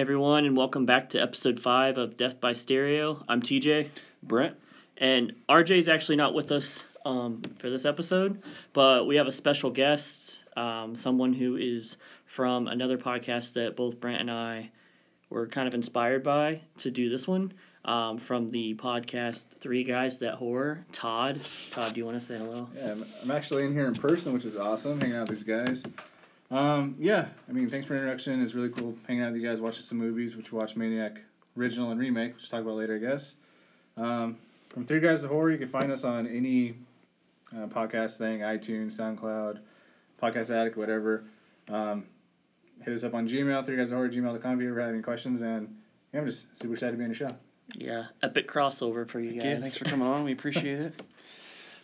Hey everyone, and welcome back to episode five of Death by Stereo. I'm TJ, Brent. and RJ's actually not with us um, for this episode, but we have a special guest, um, someone who is from another podcast that both Brent and I were kind of inspired by to do this one. Um, from the podcast Three Guys That Horror, Todd. Todd, do you want to say hello? Yeah, I'm, I'm actually in here in person, which is awesome, hanging out with these guys. Um, yeah, I mean, thanks for the introduction. It's really cool hanging out with you guys, watching some movies, which we watched Maniac original and remake, which we'll talk about later, I guess. Um, from Three Guys to Horror, you can find us on any uh, podcast thing, iTunes, SoundCloud, Podcast Addict, whatever. Um, hit us up on Gmail, Three Guys to Horror, gmail.com if you ever have any questions, and yeah, I'm just super excited to be on your show. Yeah, epic crossover for you guys. Yeah, thanks for coming on. We appreciate it.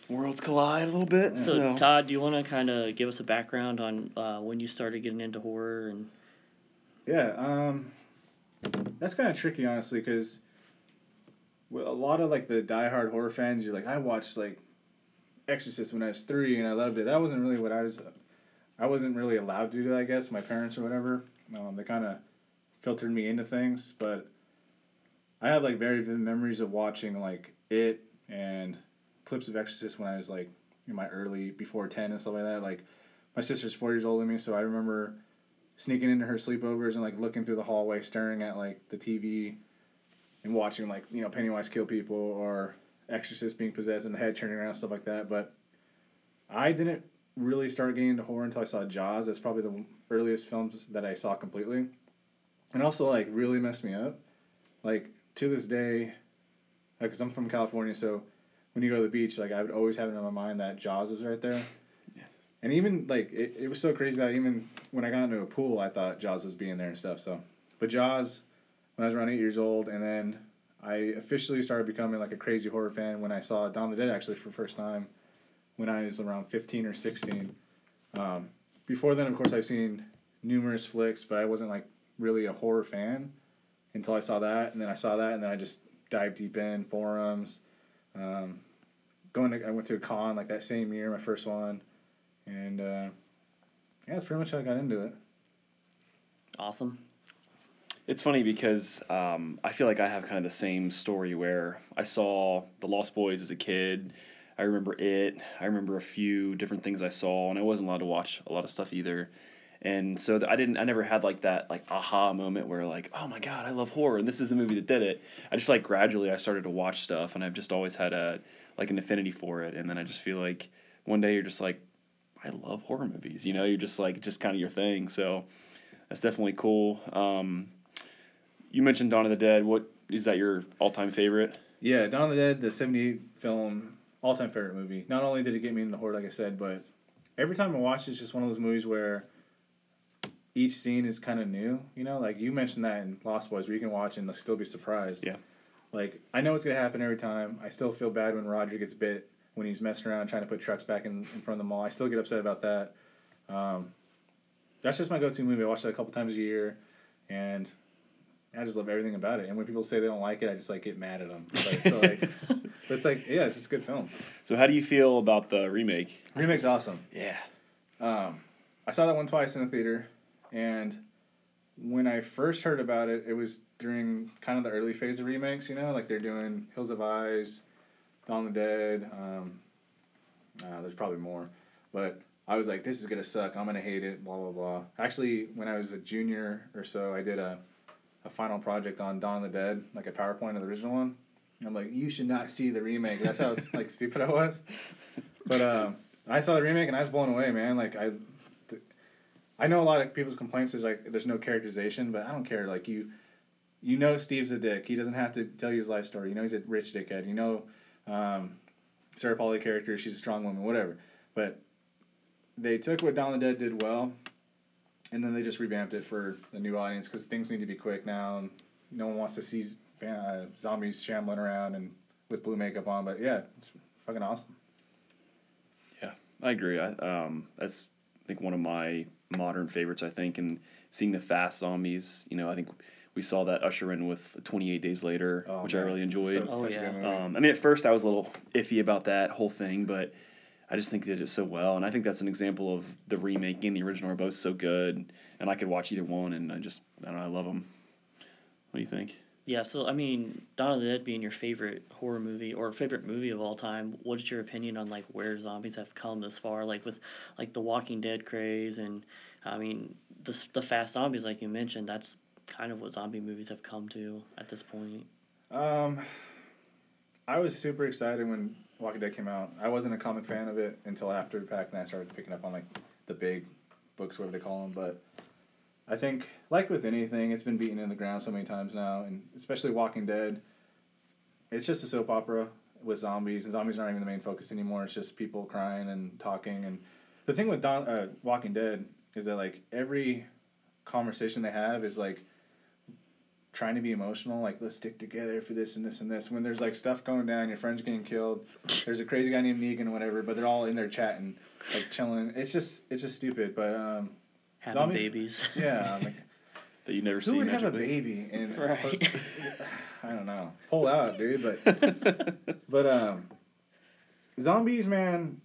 Worlds collide a little bit. So, So, Todd, do you want to kind of give us a background on uh, when you started getting into horror and Yeah, um, that's kind of tricky, honestly, because a lot of like the diehard horror fans, you're like, I watched like Exorcist when I was three and I loved it. That wasn't really what I was. I wasn't really allowed to do that, I guess. My parents or whatever, um, they kind of filtered me into things, but I have like very vivid memories of watching like it and clips of Exorcist when I was like in my early before ten and stuff like that. Like my sister's four years older than me, so I remember sneaking into her sleepovers and like looking through the hallway, staring at like the TV, and watching like you know Pennywise kill people or Exorcist being possessed and the head turning around stuff like that. But I didn't really start getting into horror until I saw Jaws. That's probably the earliest films that I saw completely, and also like really messed me up. Like to this day, because I'm from California, so when you go to the beach, like I would always have it in my mind that Jaws is right there. Yeah. And even like it, it was so crazy that even when I got into a pool, I thought Jaws was being there and stuff. So, but Jaws, when I was around eight years old, and then I officially started becoming like a crazy horror fan when I saw Dawn of the Dead actually for the first time when I was around 15 or 16. Um, before then, of course, I've seen numerous flicks, but I wasn't like really a horror fan until I saw that, and then I saw that, and then I just dived deep in forums. Um, going to, I went to a con like that same year, my first one, and uh, yeah, that's pretty much how I got into it. awesome? it's funny because um, I feel like I have kind of the same story where I saw The Lost Boys as a kid. I remember it. I remember a few different things I saw, and I wasn't allowed to watch a lot of stuff either. And so I didn't. I never had like that like aha moment where like, oh my god, I love horror, and this is the movie that did it. I just like gradually I started to watch stuff, and I've just always had a like an affinity for it. And then I just feel like one day you're just like, I love horror movies. You know, you're just like just kind of your thing. So that's definitely cool. Um, you mentioned Dawn of the Dead. What is that your all-time favorite? Yeah, Dawn of the Dead, the 78 film, all time favorite movie. Not only did it get me into horror, like I said, but every time I watch it, it's just one of those movies where each scene is kind of new. You know, like you mentioned that in Lost Boys, where you can watch and still be surprised. Yeah. Like, I know it's going to happen every time. I still feel bad when Roger gets bit, when he's messing around trying to put trucks back in, in front of the mall. I still get upset about that. Um, that's just my go to movie. I watch that a couple times a year, and I just love everything about it. And when people say they don't like it, I just like get mad at them. Like, so like, but it's like, yeah, it's just a good film. So how do you feel about the remake? Remake's awesome. Yeah. Um, I saw that one twice in the theater, and when I first heard about it, it was during kind of the early phase of remakes. You know, like they're doing Hills of Eyes, Dawn of the Dead. Um, uh, there's probably more, but I was like, this is gonna suck. I'm gonna hate it. Blah blah blah. Actually, when I was a junior or so, I did a a final project on Dawn of the Dead, like a PowerPoint of the original one. And I'm like, you should not see the remake. That's how like stupid I was. But um, I saw the remake and I was blown away, man. Like I, I know a lot of people's complaints is like there's no characterization, but I don't care. Like you, you know Steve's a dick. He doesn't have to tell you his life story. You know he's a rich dickhead. You know, um, Sarah Polley character, she's a strong woman, whatever. But they took what Dawn of the Dead did well, and then they just revamped it for a new audience because things need to be quick now, and no one wants to see uh, zombies shambling around and with blue makeup on. But yeah, it's fucking awesome. Yeah, I agree. I, um, that's think one of my modern favorites. I think, and seeing the fast zombies. You know, I think we saw that usher in with 28 Days Later, Oh, which I really enjoyed. So- Oh, yeah. Um, I mean, at first I was a little iffy about that whole thing, but I just think they did it so well, and I think that's an example of the remake and the original are both so good, and I could watch either one, and I just I don't know, I love them. What do you think? Yeah, so I mean, Dawn of the Dead being your favorite horror movie or favorite movie of all time, what's your opinion on like where zombies have come this far? Like with like the Walking Dead craze and I mean the the fast zombies like you mentioned, that's kind of what zombie movies have come to at this point. Um, I was super excited when Walking Dead came out. I wasn't a comic fan of it until after the fact, and I started picking up on like the big books, whatever they call them. But I think, like with anything, it's been beaten in the ground so many times now, and especially Walking Dead. It's just a soap opera with zombies, and zombies aren't even the main focus anymore. It's just people crying and talking. And the thing with Don, uh, Walking Dead is that like every conversation they have is like trying to be emotional, like let's stick together for this and this and this. When there's like stuff going down, your friend's getting killed. There's a crazy guy named Negan, or whatever, but they're all in there chatting, like chilling. It's just it's just stupid. But um, Having Zombies- babies. yeah, like That you never see. who would have a baby and Right. I don't know, pull out, dude. But but um, zombies, man.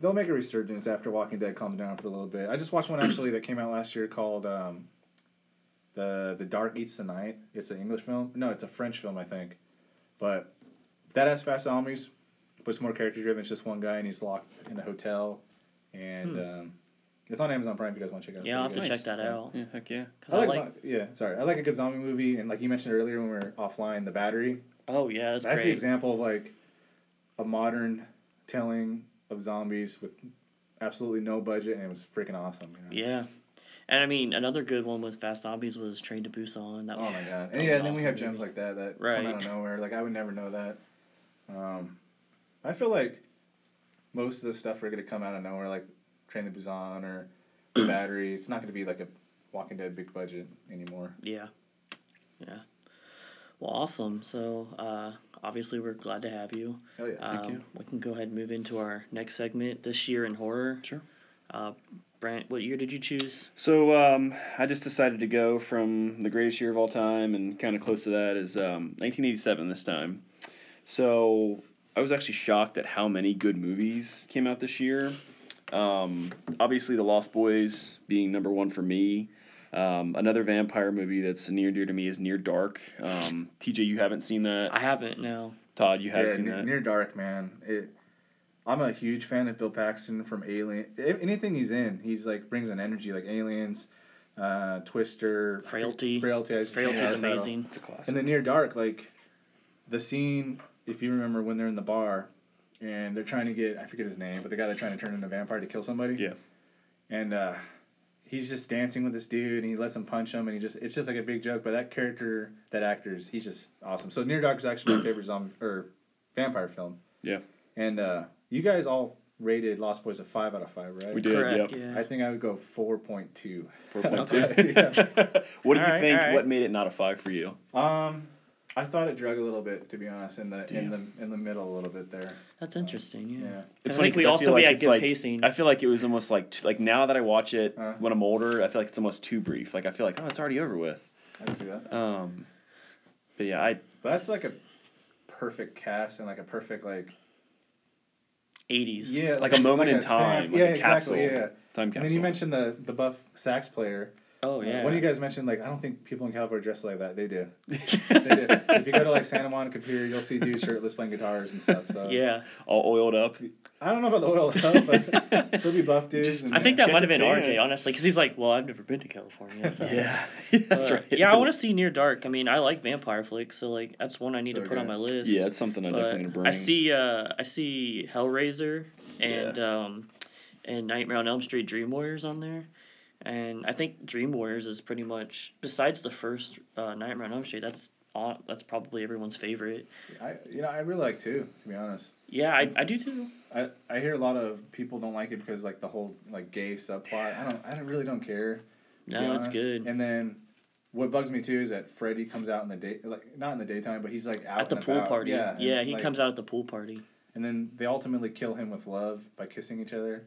They'll make a resurgence after Walking Dead calms down for a little bit. I just watched one actually that came out last year called um, the The Dark Eats the Night. It's an English film. No, it's a French film, I think. But that has fast zombies, but it's more character driven. It's just one guy and he's locked in a hotel, and Hmm. um, it's on Amazon Prime if you guys want to check it out. yeah, I'll have to pretty check that good. out. yeah, heck yeah. 'Cause I I like, like, zo- yeah, sorry. I like a good zombie movie, and like you mentioned earlier when we were offline, The Battery. oh yeah, that's, That's the example of like a modern telling of zombies with absolutely no budget, and it was freaking awesome. You know? Yeah. And I mean, another good one with Fast Zombies was Train to Busan. That Oh my god. that And yeah, an and then we awesome have gems like that that Right. come out of nowhere. Like I would never know that. Um, I feel like most of the stuff are gonna come out of nowhere, like Train to Busan or The Battery. It's not gonna be like a Walking Dead big budget anymore. Yeah. Yeah. Well, awesome. So, uh, obviously, we're glad to have you. Hell yeah. Um, you. We can go ahead and move into our next segment, This Year in Horror. Sure. Uh, Brent, what year did you choose? So um, I just decided to go from the greatest year of all time, and kind of close to that is um, 1987 this time. So I was actually shocked at how many good movies came out this year. Um, obviously, The Lost Boys being number one for me. Um, another vampire movie that's near and dear to me is Near Dark. Um, TJ, you haven't seen that. I haven't, no. Todd, you have yeah, seen Near, that. Near Dark, man. It. I'm a huge fan of Bill Paxton from Alien. a- Anything he's in, he's like brings an energy like Aliens, uh, Twister, Frailty. Frailty. I was just saying Frailty's that title. amazing. It's a classic. And then Near Dark, like the scene, if you remember when they're in the bar, and they're trying to get I forget his name, but the guy they're trying to turn into a vampire to kill somebody. Yeah. And uh, he's just dancing with this dude, and he lets him punch him, and he just it's just like a big joke. But that character, that actor's, he's just awesome. So Near Dark is actually my favorite zombie or vampire film. Yeah. And uh, you guys all rated Lost Boys a five out of five, right? We did, Correct, yep. yeah. I think I would go four point two. 4.2. What do you Alright, think? alright. What made it not a five for you? Um, I thought it drug a little bit, to be honest, in the in the in the middle a little bit there. That's interesting, yeah. Yeah. It's I funny think we 'cause I also feel we like had it's good like- pacing. I feel like it was almost like t- like now that I watch it Uh. when I'm older, I feel like it's almost too brief. Like I feel like oh, it's already over with. I see that. Um, but yeah, I But that's like a perfect cast and like a perfect like 80s. yeah like a moment in stamp. time, like yeah, a exactly, capsule. yeah. time And capsule. then you mentioned the the buff sax player. Oh, Uh, yeah. one of you guys mentioned like I don't think people in California dress like that. They do. They do. if you go to like Santa Monica Pier, you'll see dudes shirtless playing guitars and stuff. So yeah. all oiled up. I don't know about the oil though, but there'll be buff dudes. Just- and, I think that might have been tan. RJ, honestly, because he's like, well, I've never been to California. So. Yeah, that's Uh, right. Yeah, I want to see Near Dark. I mean, I like vampire flicks, so like that's one I need So to put on my list. Yeah, it's something I'm But definitely gonna bring. I see, uh, I see Hellraiser and um, and Nightmare on Elm Street Dream Warriors on there, and I think Dream Warriors is pretty much besides the first uh, Nightmare on Elm Street. That's all, that's probably everyone's favorite. I you know I really like two to be honest. Yeah, I, I do too. I, I hear a lot of people don't like it because like the whole like gay subplot. I don't I don't, really don't care. No, it's good. And then what bugs me too is that Freddy comes out in the day like not in the daytime, but he's like out At the pool about. party. Yeah, Yeah, and, he like- comes out at the pool party. And then they ultimately kill him with love by kissing each other,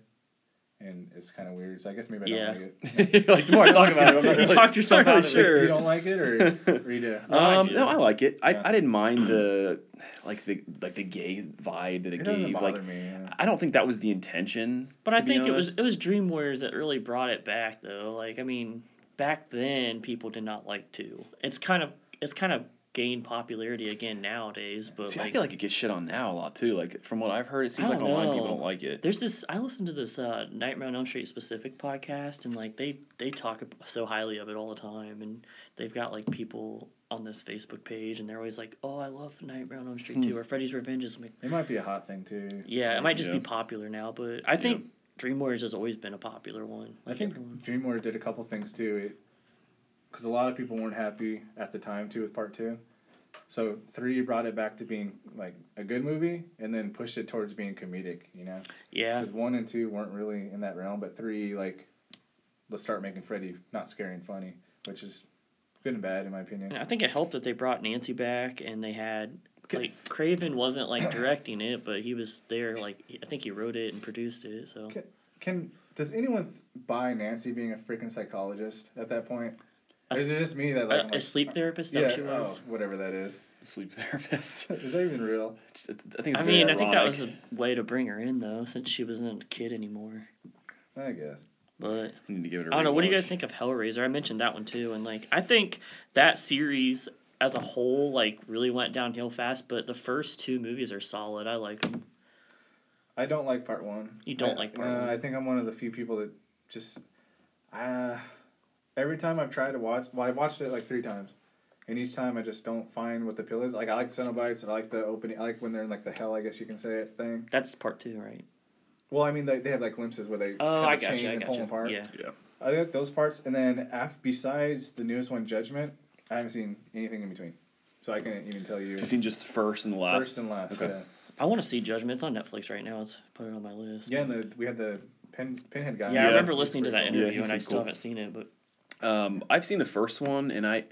and it's kind of weird. So I guess maybe I don't like it. like the more I talk about it, I'm not You really, talked yourself not out really of it. sure. You don't like it, or, or you do? No, I um, do. no, I like it. I, Yeah. I didn't mind the like the like the gay vibe that it, It gave. Like me. yeah. I don't think that was the intention. But to I be think it was it was Dream Warriors that really brought it back though. Like I mean, back then people did not like two. It's kind of it's kind of gained popularity again nowadays, but See, like, I feel like it gets shit on now a lot too. Like from what I've heard, it seems like don't online people don't like it. There's this. I listened to this uh, Nightmare on Elm Street specific podcast, and like they they talk so highly of it all the time, and they've got like people on this Facebook page, and they're always like, "Oh, I love Nightmare on Elm Street Hmm. 2 or Freddy's Revenge." is like, It might be a hot thing too. yeah, it might just be popular now, but I think Dream Warriors has always been a popular one. I think everyone- Dream Warriors did a couple things too. Because a lot of people weren't happy at the time too with part two. So three brought it back to being like a good movie, and then pushed it towards being comedic. You know, yeah, because one and two weren't really in that realm, but three like, let's start making Freddy not scary and funny, which is good and bad in my opinion. I think it helped that they brought Nancy back, and they had like Craven wasn't like directing it, but he was there. Like I think he wrote it and produced it. So Can- Can does anyone buy Nancy being a freaking psychologist at that point? Or is it just me that like, a, I'm a sleep therapist. Is that Yeah, what she was. oh, whatever that is. Sleep therapist. Is that even real? Just- it's- I think it's I very mean, I think that was a way to bring her in though, since she wasn't a kid anymore. I guess. But I need to give it a I don't know. What do you guys think of Hellraiser? I mentioned that one too, and like I think that series as a whole like really went downhill fast. But the first two movies are solid. I like them. I don't like part one. You don't I- like part uh, one. I think I'm one of the few people that just. Uh, every time I've tried to watch, well, I've watched it like three times, and each time I just don't find what the appeal is. Like I like the Cenobites, I like the opening, I like when they're in like the hell, I guess you can say it thing. That's part two, right? Well, I mean they, they have like glimpses where they Oh, have I the got chains you. I and got pull you. them apart. Yeah. yeah. I like those parts, and then af- besides the newest one, Judgment, I haven't seen anything in between, so I can't even tell you. You've seen just first and the last? First and last. Okay. Yeah. I want to see Judgment. It's on Netflix right now. Let's put it on my list. Yeah, and the, we had the pin, pinhead guy. Yeah, I remember listening to that cool. Interview, he and I seemed still cool. haven't seen it. But Um, I've seen the first one, and I,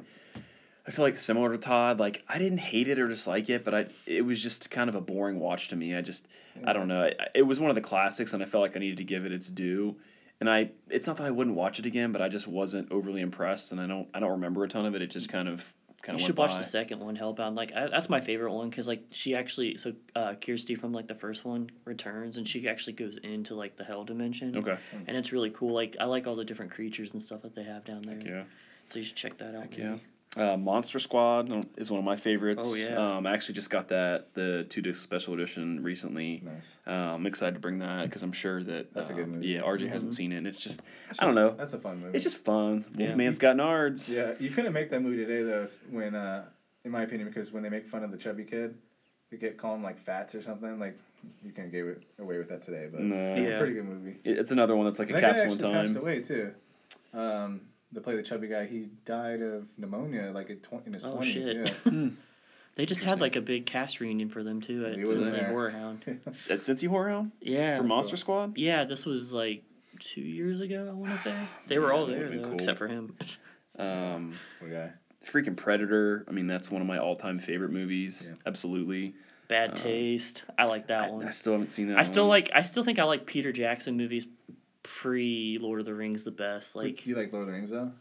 I feel like similar to Todd. Like I didn't hate it or dislike it, but I, it was just kind of a boring watch to me. I just, I don't know. It, it was one of the classics, and I felt like I needed to give it its due. And I, it's not that I wouldn't watch it again, but I just wasn't overly impressed, and I don't, I don't remember a ton of it. It just kind of, kind you should watch by. the second one, Hellbound. Like I, that's my favorite one because like she actually so uh, Kirsty from like the first one returns and she actually goes into like the hell dimension. Okay. And it's really cool. Like I like all the different creatures and stuff that they have down there. Heck yeah. So you should check that out. Heck maybe. yeah. Uh, Monster Squad is one of my favorites. Oh, yeah. Um, I actually just got that the two disc special edition recently. Nice. Um, I'm excited to bring that because I'm sure that That's a good um, movie. Yeah, RJ Mhm. hasn't seen it. and It's just That's I don't just- know. That's a fun movie. It's just fun. Yeah. Wolfman's got nards. Yeah, you couldn't make that movie today though. When, uh, in my opinion, because when they make fun of the chubby kid, they get call him like fats or something. Like you can't get away with that today. But No. it's Yeah. a pretty good movie. It's another one that's like a that guy capsule in actually time. passed away too. Um, to play the chubby guy, he died of pneumonia like at tw- in his Oh, twenties. shit. Yeah. Hmm. They just had like a big cast reunion for them too at He wasn't Cincy there. Horror Hound. At Cincy Horror Hound Yeah. for Monster cool. Squad. Yeah, this was like two years ago. I want to say they were all there though, cool. except for him. Um, Poor guy. freaking Predator. I mean, that's one of my all-time favorite movies. Yeah. Absolutely. Bad Um, Taste. I like that I, one. I still haven't seen that. I still one. like. I still think I like Peter Jackson movies pre Lord of the Rings the best. Like, you like Lord of the Rings though?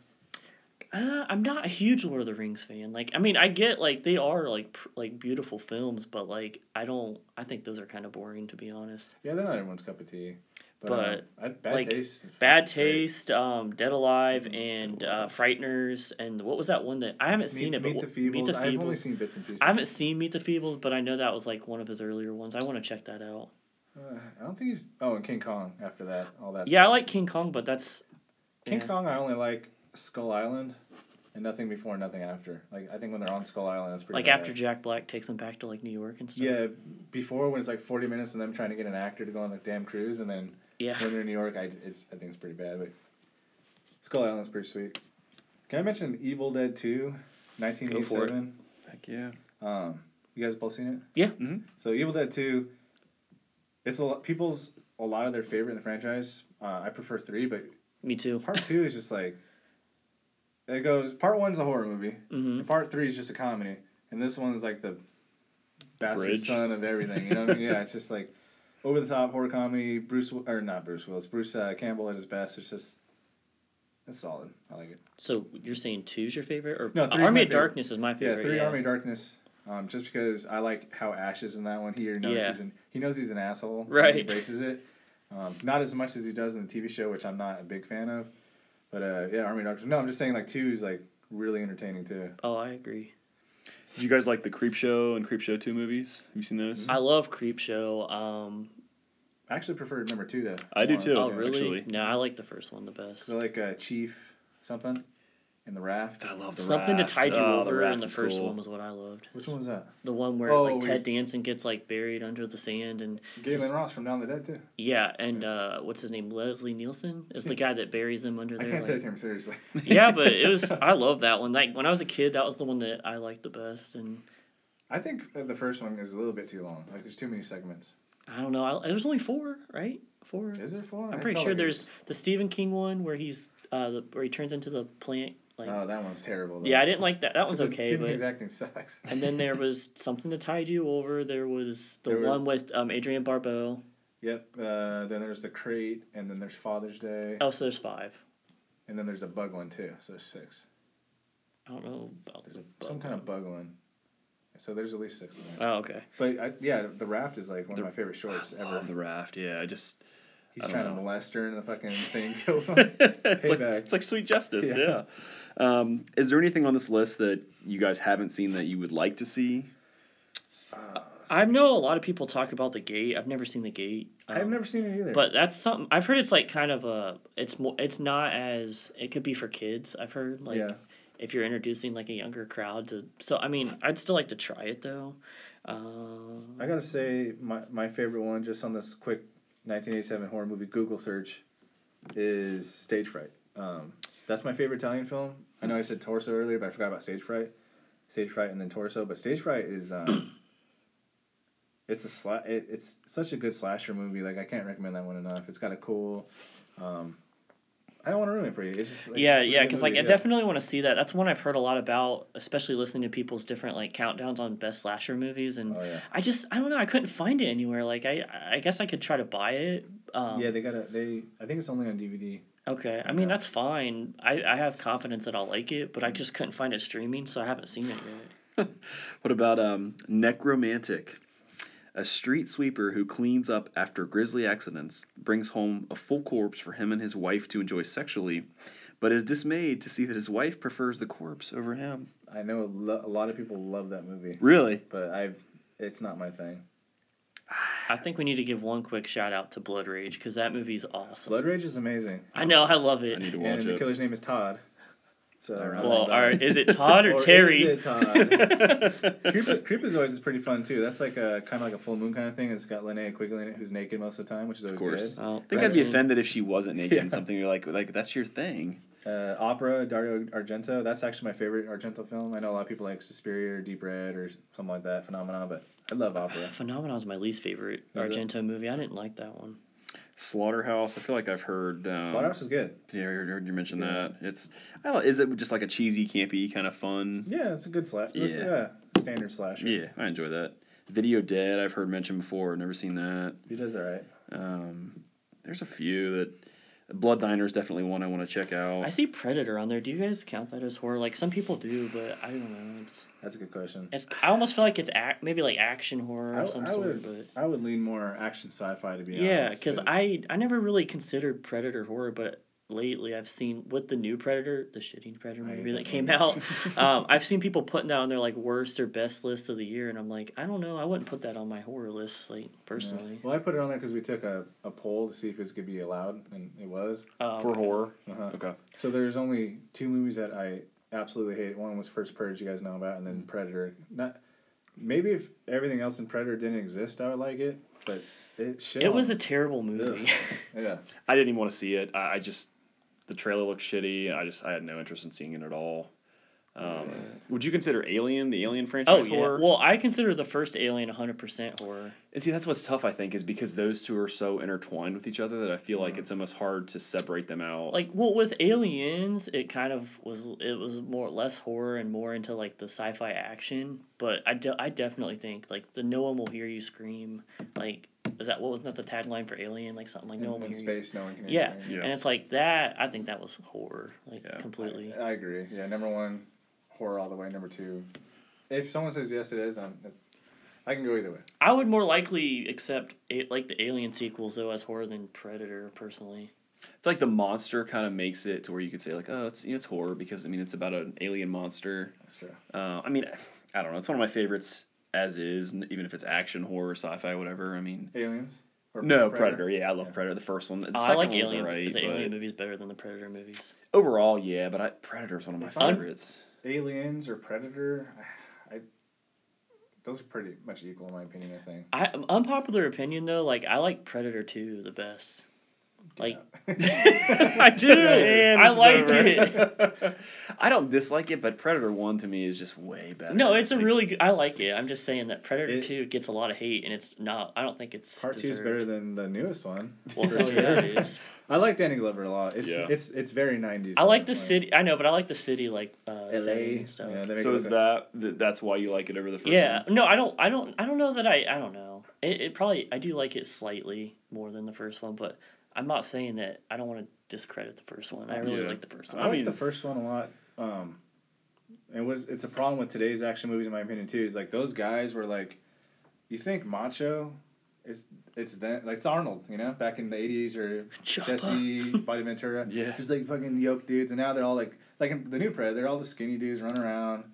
uh, I'm not a huge Lord of the Rings fan. Like, I mean, I get like they are like pr- like beautiful films, but like I don't. I think those are kind of boring to be honest. Yeah, they're not everyone's cup of tea. But, But, uh, I, bad like, taste. Bad. Taste, um, Dead Alive, Mhm. and uh, Frighteners, and what was that one that I haven't seen Meet, it? But Meet the Feebles. Meet the I've only seen bits and pieces. I haven't seen Meet the Feebles, but I know that was like one of his earlier ones. I want to check that out. Uh, I don't think he's. Oh, and King Kong after that, all that. Yeah, I like King Kong, but that's King yeah. Kong. I only like Skull Island, and nothing before, nothing after. Like I think when they're on Skull Island, it's pretty. like bad. after Jack Black takes them back to like New York and stuff. Yeah, before when it's like forty minutes and them trying to get an actor to go on the damn cruise, and then Yeah. when they're in New York, I it's I think it's pretty bad. But Skull Island's pretty sweet. Can I mention Evil Dead Two, nineteen eighty seven? Heck yeah. Um, you guys both seen it? Yeah. Mhm. So Evil Dead Two, it's a lot, people's a lot of their favorite in the franchise. Uh, I prefer three, but Me too. part two is just like it goes. Part one's a horror movie. hmm and Part three is just a comedy, and this one's like the bastard Bridge. son of everything. You know what I mean? Yeah, it's just like over the top horror comedy. Bruce or not Bruce Willis, Bruce uh, Campbell at his best. It's just it's solid. I like it. So you're saying two's your favorite, or No, uh, Army of. Darkness is my favorite? yeah, three yeah. Army of Darkness. Um, just because I like how Ash is in that one. He knows Yeah. he's an, he knows he's an asshole. Right. He embraces it. Um, not as much as he does in the TV show, which I'm not a big fan of. But uh, yeah, Army Doctor. No, I'm just saying like two is like really entertaining too. Oh, I agree. Did you guys like the Creepshow and Creepshow Two movies? Have you seen those? I love Creepshow. Um, I actually prefer number two to. I do one. too. oh, yeah, really? actually. No, I like the first one the best. So like uh, Chief something in the raft. I love the raft. Something to tide you Oh, over, raft and the first cool. one was what I loved. Which one was that? The one where Oh, like we- Ted Danson gets like buried under the sand, and Gaylen Ross from Down the Dead too. yeah, and uh, what's his name? Leslie Nielsen is the guy that buries him under there. I there. can't like- take him seriously. yeah, but it was. I love that one. Like when I was a kid, that was the one that I liked the best, and I think uh, the first one is a little bit too long. Like there's too many segments. I don't know. I, it was only four, right? Four. Is there four? I'm I pretty sure like it there's the Stephen King one where he's uh the, where he turns into the plant. Like Oh, that one's terrible. Though. yeah, I didn't like that. That one's okay, but acting sucks. and then there was something to tide you over. There was the There were- one with um Adrienne Barbeau. Yep. Uh, then there's the crate, and then there's Father's Day, Oh, so there's five. and then there's a bug one too. So there's six. I don't know about There's a, some bug kind of bug one. So there's at least six of them. Oh, okay. But I, yeah, the raft is like one The- of my favorite shorts I ever. love the raft. Yeah, I just. He's I trying to molest her, and the fucking thing kills him. it's like it's like sweet justice. Yeah. Yeah. Um, is there anything on this list that you guys haven't seen that you would like to see? I know a lot of people talk about the gate. I've never seen the gate. I've um, never seen it either. But that's something I've heard. It's like kind of a. It's more. It's not as. It could be for kids. I've heard like yeah, if you're introducing like a younger crowd to. So I mean, I'd still like to try it though. Um, I gotta say my my favorite one, just on this quick 1987 horror movie Google search, is Stage Fright. Um, that's my favorite Italian film. I know I said Torso earlier, but I forgot about Stage Fright. Stage Fright and then Torso, but Stage Fright is um, it's a sla- it, it's such a good slasher movie. Like I can't recommend that one enough. It's got a cool. Um, I don't want to ruin it for you. It's just like, yeah, it's yeah, because like I definitely want to see that. That's one I've heard a lot about, especially listening to people's different like countdowns on best slasher movies, and Oh yeah. I just I don't know I couldn't find it anywhere. Like I I guess I could try to buy it. Um, yeah, they got a they. I think it's only on DVD. Okay, I mean Okay. that's fine. I, I have confidence that I'll like it, but I just couldn't find it streaming, so I haven't seen it yet. What about um, Nekromantik? A street sweeper who cleans up after grisly accidents brings home a full corpse for him and his wife to enjoy sexually, but is dismayed to see that his wife prefers the corpse over him. I know a, lo- a lot of people love that movie, Really? but I've it's not my thing. I think we need to give one quick shout out to Blood Rage because that movie's awesome. Blood Rage is amazing. I know, I love it. I it. need to watch And watch the killer's name is Todd. So Alright. Well, all right, is it Todd or, Or Terry? is it Todd? Creep, Creep is always pretty fun too. That's like a kind of like a full moon kind of thing. It's got Linnea Quigley in it, who's naked most of the time, which is always course. good. Oh, I think I'd be offended if she wasn't naked in something. You're like, like that's your thing. Uh, opera Dario Argento. That's actually my favorite Argento film. I know a lot of people like Suspiria or Deep Red or something like that. Phenomenon, but I love opera. Phenomenon's my least favorite it? Argento movie. I didn't like that one. Slaughterhouse. I feel like I've heard. Um, Slaughterhouse is good. Yeah, I heard, heard you mention Yeah. that. It's. I don't. Is it just like a cheesy, campy kind of fun? Yeah, it's a good slash. Yeah. Yeah. yeah, standard slasher. Yeah, I enjoy that. Video Dead. I've heard mentioned before. Never seen that. He does alright. Um, there's a few that. Blood Diner is definitely one I want to check out. I see Predator on there. Do you guys count that as horror? Like some people do, but I don't know. It's, That's a good question. it's I almost feel like it's act, maybe like action horror I, of some I sort, would, but. I would lean more action sci-fi to be Yeah, honest. because I I never really considered Predator horror, but lately I've seen with the new Predator, the shitty Predator movie that that came out. um, I've seen people putting that on their like worst or best list of the year, and I'm like, I don't know, I wouldn't put that on my horror list, like personally. Yeah. Well, I put it on there because we took a, a poll to see if it could be allowed, and it was. Um, For horror. Uh-huh. Okay. So there's only two movies that I absolutely hate. One was First Purge, you guys know about, and then Mm. Predator. Not maybe if everything else in Predator didn't exist, I would like it, but it. It was a terrible movie. yeah. I didn't even want to see it. I, I just the trailer looked shitty. I just I had no interest in seeing it at all. Um, would you consider Alien the Alien oh franchise yeah. horror? Well, I consider the first Alien 100% horror. and see, that's what's tough. I think is because those two are so intertwined with each other that I feel like Mhm. it's almost hard to separate them out. Like, well, with Aliens, it kind of was. It was more less horror and more into like the sci-fi action. But I, de- I definitely think like the No One Will Hear You Scream. Like, is that what was not the tagline for Alien? Like something like No in, One in Hear space, no one can. You. Yeah. Yeah. and it's like that. I think that was horror, like Yeah. completely. I, I agree. Yeah, number one, horror all the way. Number two, if someone says yes, it is, then it's, I can go either way. I would more likely accept a- like the Alien sequels though as horror than Predator personally. feel like the monster kind of makes it to where you could say like, oh, it's you know, it's horror because I mean it's about an alien monster. That's true. Uh, I mean, I don't know. It's one of my favorites as is, even if it's action, horror, sci-fi, whatever. I mean, Aliens. Or no Predator. Yeah, I love Yeah. Predator. The first one. The Oh, I like one was Alien. alright, the Alien but movies better than the Predator movies. overall, yeah. But I, Predator's one of my If I'm- favorites. Aliens or Predator. I. Those are pretty much equal in my opinion. I think. I unpopular opinion though, like I like Predator 2 the best. Like I do. Man, I like it. I don't dislike it, but Predator One to me is just way better. No, it's a Like, really good. I like it. I'm just saying that Predator It- 2 gets a lot of hate, and it's not. I don't think it's. Part two is better than the newest one. Well, hell sure. yeah, it is. I like Danny Glover a lot. It's Yeah. it's it's very 90s. I like the Like, city. I know, but I like the city like uh, LA. and stuff. Yeah, So is look that that's why you like it over the first Yeah, one? no, I don't, I don't, I don't know that I, I don't know. It, it probably, I do like it slightly more than the first one, but I'm not saying that I don't want to discredit the first one. I really Yeah. like the first one. I like mean- the first one a lot. Um, it was it's a problem with today's action movies in my opinion too. Is like those guys were like, you think macho, it's it's then like it's Arnold, you know, back in the '80s or Choppa. Jesse, Body Ventura, Yeah. just like fucking yoke dudes, and now they're all like like in the new Predator, they're all the skinny dudes running around,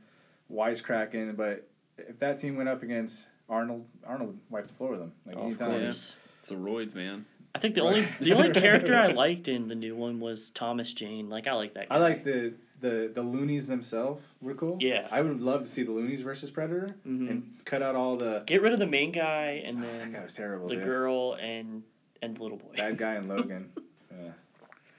wisecracking. But if that team went up against Arnold, Arnold would wipe the floor with them. Like Oh, of anytime. course. It's the roids, man. I think the Right. only, the only character I liked in the new one was Thomas Jane. Like I like that. Guy. I like the the the loonies themselves were cool. Yeah. I would love to see the loonies versus Predator Mhm. and cut out all the. Get rid of the main guy and that then guy was terrible. the dude. girl and and the little boy. Bad guy and Logan. yeah.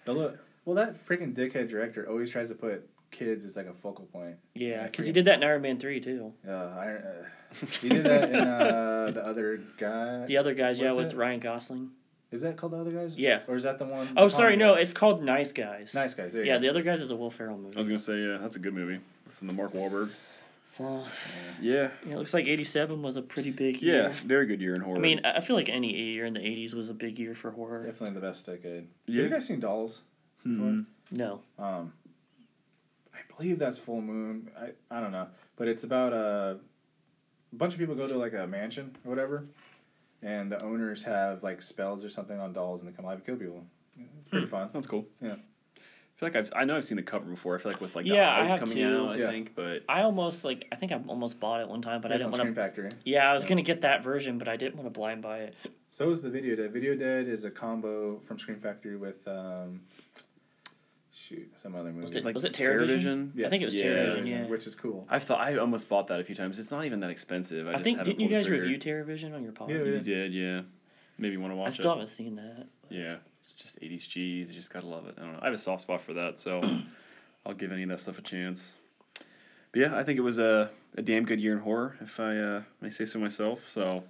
The look. Well, that freaking dickhead director always tries to put kids as like a focal point. Yeah, because he did that in Iron Man three too. Uh, I, uh, he did that in uh, the other guy. The other guys, yeah, with it? Ryan Gosling. Is that called the other guys? Yeah. Or is that the one? Oh, the sorry, no, it's called Nice Guys. Nice guys. There Yeah, go. the other guys is a Will Ferrell movie. I was gonna say yeah, that's a good movie from the Mark Wahlberg. So, Yeah, yeah, it looks like '87 was a pretty big year. yeah, very good year in horror. I mean, I I feel like any year in the '80s was a big year for horror. Definitely the best decade. yeah. Have you guys seen Dolls? Hmm. No. Um, I believe that's Full Moon. I I don't know, but it's about a, a bunch of people go to like a mansion or whatever, and the owners have like spells or something on dolls and they come alive and kill people. It's pretty Hmm. fun. That's cool. Yeah. I feel like I've I know I've seen the cover before. I feel like with like the Yeah, I eyes have coming too. out, I Yeah. think, but I almost like I think I almost bought it one time, but I didn't on want Scream to. Factory. Yeah, I was Yeah. gonna get that version, but I didn't want to blind buy it. So is the Video Dead. Video Dead is a combo from Scream Factory with um, shoot some other movie. Was it, like was it Terrorvision? Terrorvision? I think it was Yeah. Terrorvision. Yeah. Which is cool. I thought I almost bought that a few times. It's not even that expensive. I, I, just think haven't didn't you guys trigger. review Terrorvision on your podcast? Yeah, we You did, yeah. Maybe you want to watch. I still it. haven't seen that. Yeah, it's just 80s cheese. You just gotta love it. I don't know. I have a soft spot for that, so I'll give any of that stuff a chance. But yeah, I think it was a, a damn good year in horror, if I uh, may say so myself. So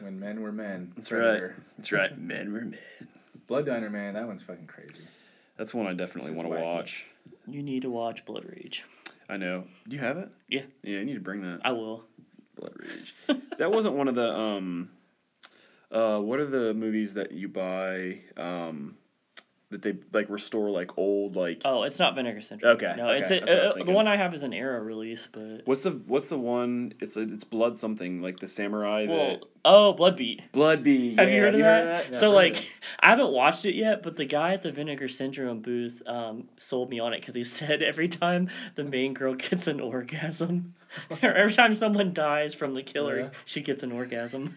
When men were men. That's Predator. that's right, men were men. Blood Diner Man. That one's fucking crazy. That's one I definitely want to watch. You need to watch Blood Rage. I know. Do you have it? Yeah. Yeah, you need to bring that. I will. Blood Rage. that wasn't one of the um uh what are the movies that you buy um that they like restore like old like Oh, it's not Vinegar Syndrome. Okay, No, okay, it's that's what I was a, uh, the one I have is an Arrow release, but What's the what's the one it's a, it's blood something like the samurai well, that oh, Bloodbeat. Bloodbeat. Have yeah, you heard of that? Yeah, so I've heard like. I haven't watched it yet, but the guy at the Vinegar Syndrome booth um, sold me on it because he said every time the main girl gets an orgasm, or every time someone dies from the killer, Yeah. she gets an orgasm.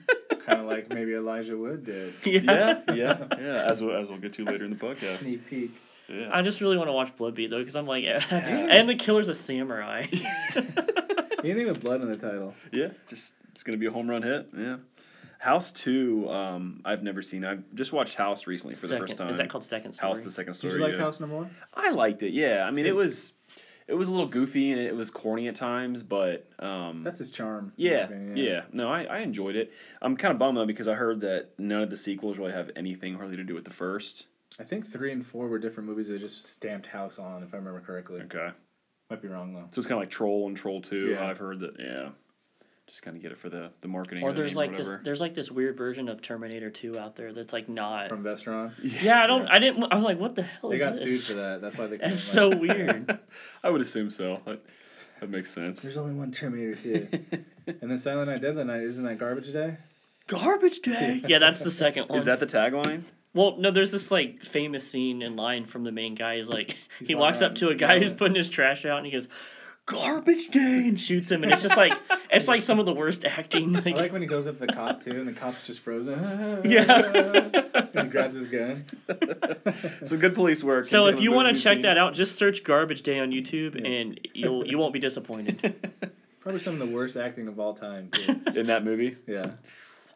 Kind of like maybe Elijah Wood did. Yeah, yeah, yeah. As we'll, as we'll get to later in the podcast. Sneak peek. Yeah. I just really want to watch Bloodbeat though, because I'm like, and the killer's a samurai. Anything with blood in the title. Yeah, just it's gonna be a home run hit. Yeah. House two, um, I've never seen. I've just watched House recently for the first time. Is that called Second Story? House, the second Story. Did story. you like yeah. House Number One? I liked it. Yeah, I mean it was, it was a little goofy and it was corny at times, but um, That's his charm. yeah, opinion, yeah, No, I, I enjoyed it. I'm kind of bummed though because I heard that none of the sequels really have anything hardly to do with the first. I think three and four were different movies that just stamped House on, if I remember correctly. Okay. Might be wrong though. So it's kind of like Troll and Troll Two. Yeah. I've heard that. Yeah. Just kind of get it for the the marketing. Or of the there's like or this, there's like this weird version of Terminator 2 out there that's like not. From Vestron. yeah, I don't, I didn't, I'm like, what the hell? They is got this? sued for that. That's why they. couldn't, That's like- so weird. I would assume so. That, that makes sense. There's only one Terminator 2. and then Silent Night, Deadly Night, isn't that Garbage Day? Garbage Day. Yeah, that's the second one. Is that the tagline? Well, no, there's this like famous scene in line from the main guy. He's like, He's he walks up to a guy who's putting his trash out, and he goes, "Garbage day," and shoots him. And it's just like, it's like some of the worst acting. Like, I like when he goes up to the cop too, and the cop's just frozen. Yeah. and he grabs his gun. Some good police work. so if you want to check scenes. that out, just search "Garbage Day" on YouTube, Yeah. and you'll you won't be disappointed. Probably some of the worst acting of all time. Too. in that movie. Yeah.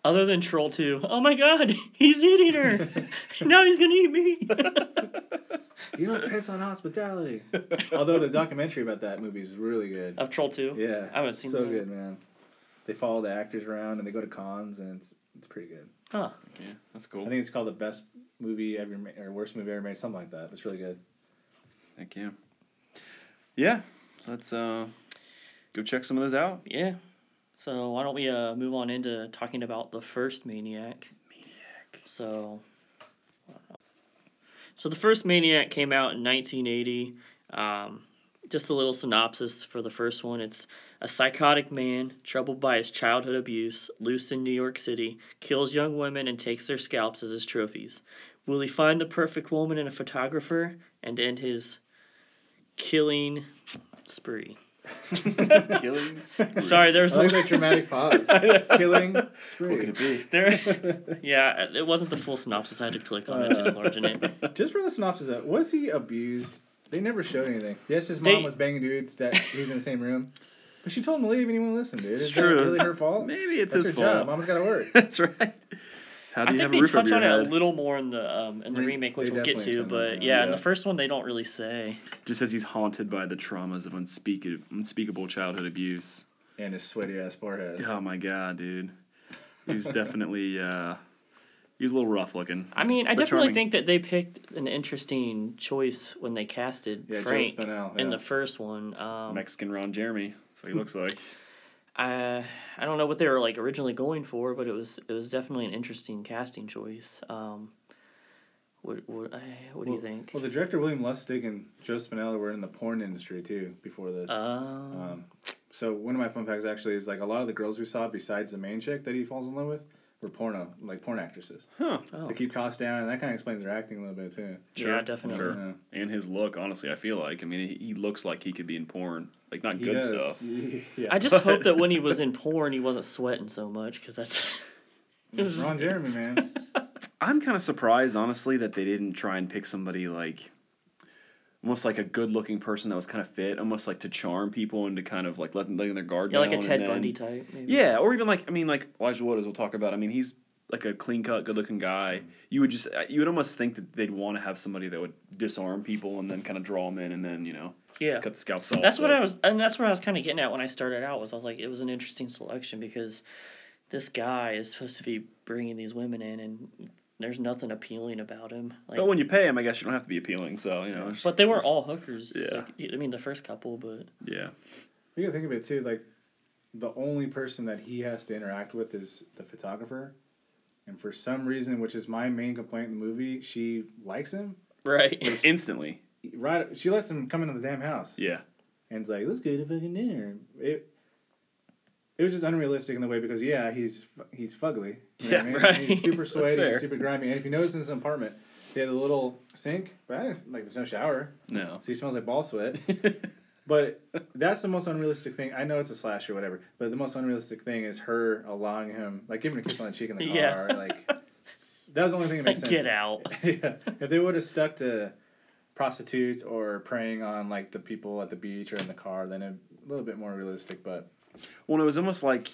Other than Troll 2, oh my God, he's eating her. now he's gonna eat me. You don't piss on hospitality. Although the documentary about that movie is really good. of Troll 2. Yeah. I haven't seen so that. good, man. They follow the actors around and they go to cons and it's, it's pretty good. Huh. Yeah, that's cool. I think it's called the best movie ever made or worst movie ever made, something like that. It's really good. Thank you. Yeah, so let's uh, go check some of those out. Yeah. So why don't we uh move on into talking about the first Maniac? Maniac. So. So the first Maniac came out in 1980. Um, just a little synopsis for the first one. It's a psychotic man, troubled by his childhood abuse, loose in New York City, kills young women and takes their scalps as his trophies. Will he find the perfect woman in a photographer and end his killing spree? Killing spree. Sorry, I there's like that dramatic pause. Killing spree. What could it be? There, yeah, it wasn't the full synopsis. I had to click on it to Uh, enlarge it. Just for the synopsis, uh, was he abused? They never showed anything. Yes, his They- mom was banging dudes that he was in the same room, but she told him to leave and he wouldn't listen, dude. It's Is true. that really her fault? Maybe it's That's his her job. fault. Mama's got to work. That's right. How do I you think have they roof touch over your on it head? a little more in the um in the Re- remake, which they we'll get definitely to. trimmed But that yeah, in Yeah. the first one they don't really say. Just says he's haunted by the traumas of unspeakable, unspeakable childhood abuse. And his sweaty ass forehead. Oh my god, dude. He was definitely uh he was a little rough looking. I mean, I But definitely charming. think that they picked an interesting choice when they casted Yeah, Frank Joe Spinell. in yeah. the first one. Um, Mexican Ron Jeremy. That's what he looks like. I I don't know what they were like originally going for, but it was it was definitely an interesting casting choice. Um, what what, what do you think? Well, the director William Lustig and Joe Spinell were in the porn industry too before this. Um, Um, so one of my fun facts actually is like a lot of the girls we saw besides the main chick that he falls in love with were porno, like porn actresses Huh. oh, to keep costs down, and that kind of explains their acting a little bit too. yeah, definitely. Sure. Yeah. And his look, honestly, I feel like. I mean, he, he looks like he could be in porn. Like, not He good does. stuff. Yeah. I just hope that when he was in porn, he wasn't sweating so much because that's. it was- Ron Jeremy, man. I'm kind of surprised, honestly, that they didn't try and pick somebody like almost like a good-looking person that was kind of fit, almost like to charm people and to kind of like let them letting their guard yeah, like a Ted then- Bundy type. Maybe. Yeah, or even like I mean, like Elijah Wood, as we'll talk about. I mean, he's like a clean-cut, good-looking guy. Mm-hmm. You would just you would almost think that they'd want to have somebody that would disarm people and then kind of draw them in and then you know Yeah. cut the scalps off. That's what I was, and that's what I was kind of getting at when I started out. Was I was like, it was an interesting selection because this guy is supposed to be bringing these women in, and there's nothing appealing about him. Like, But when you pay him, I guess you don't have to be appealing. So you know. it's- but they weren't all hookers. Yeah. Like, I mean, the first couple, but Yeah. You gotta think of it too, like the only person that he has to interact with is the photographer. And for some reason, which is my main complaint in the movie, she likes him. right. Instantly. Right, she lets him come into the damn house. Yeah. And it's like, let's go to fucking dinner. It, it was just unrealistic in the way because yeah, he's he's fugly. You know what I Yeah, mean? right. He's super sweaty, and super grimy. And if you notice in his apartment, they had a little sink, but like there's no shower, No. so he smells like ball sweat. But that's the most unrealistic thing. I know it's a slash or whatever, but the most unrealistic thing is her allowing him, like, giving him a kiss on the cheek in the car. Yeah. Like, that was the only thing that makes sense. Get out. yeah. If they would have stuck to prostitutes or preying on, like, the people at the beach or in the car, then it, a little bit more realistic. But Well, it was almost like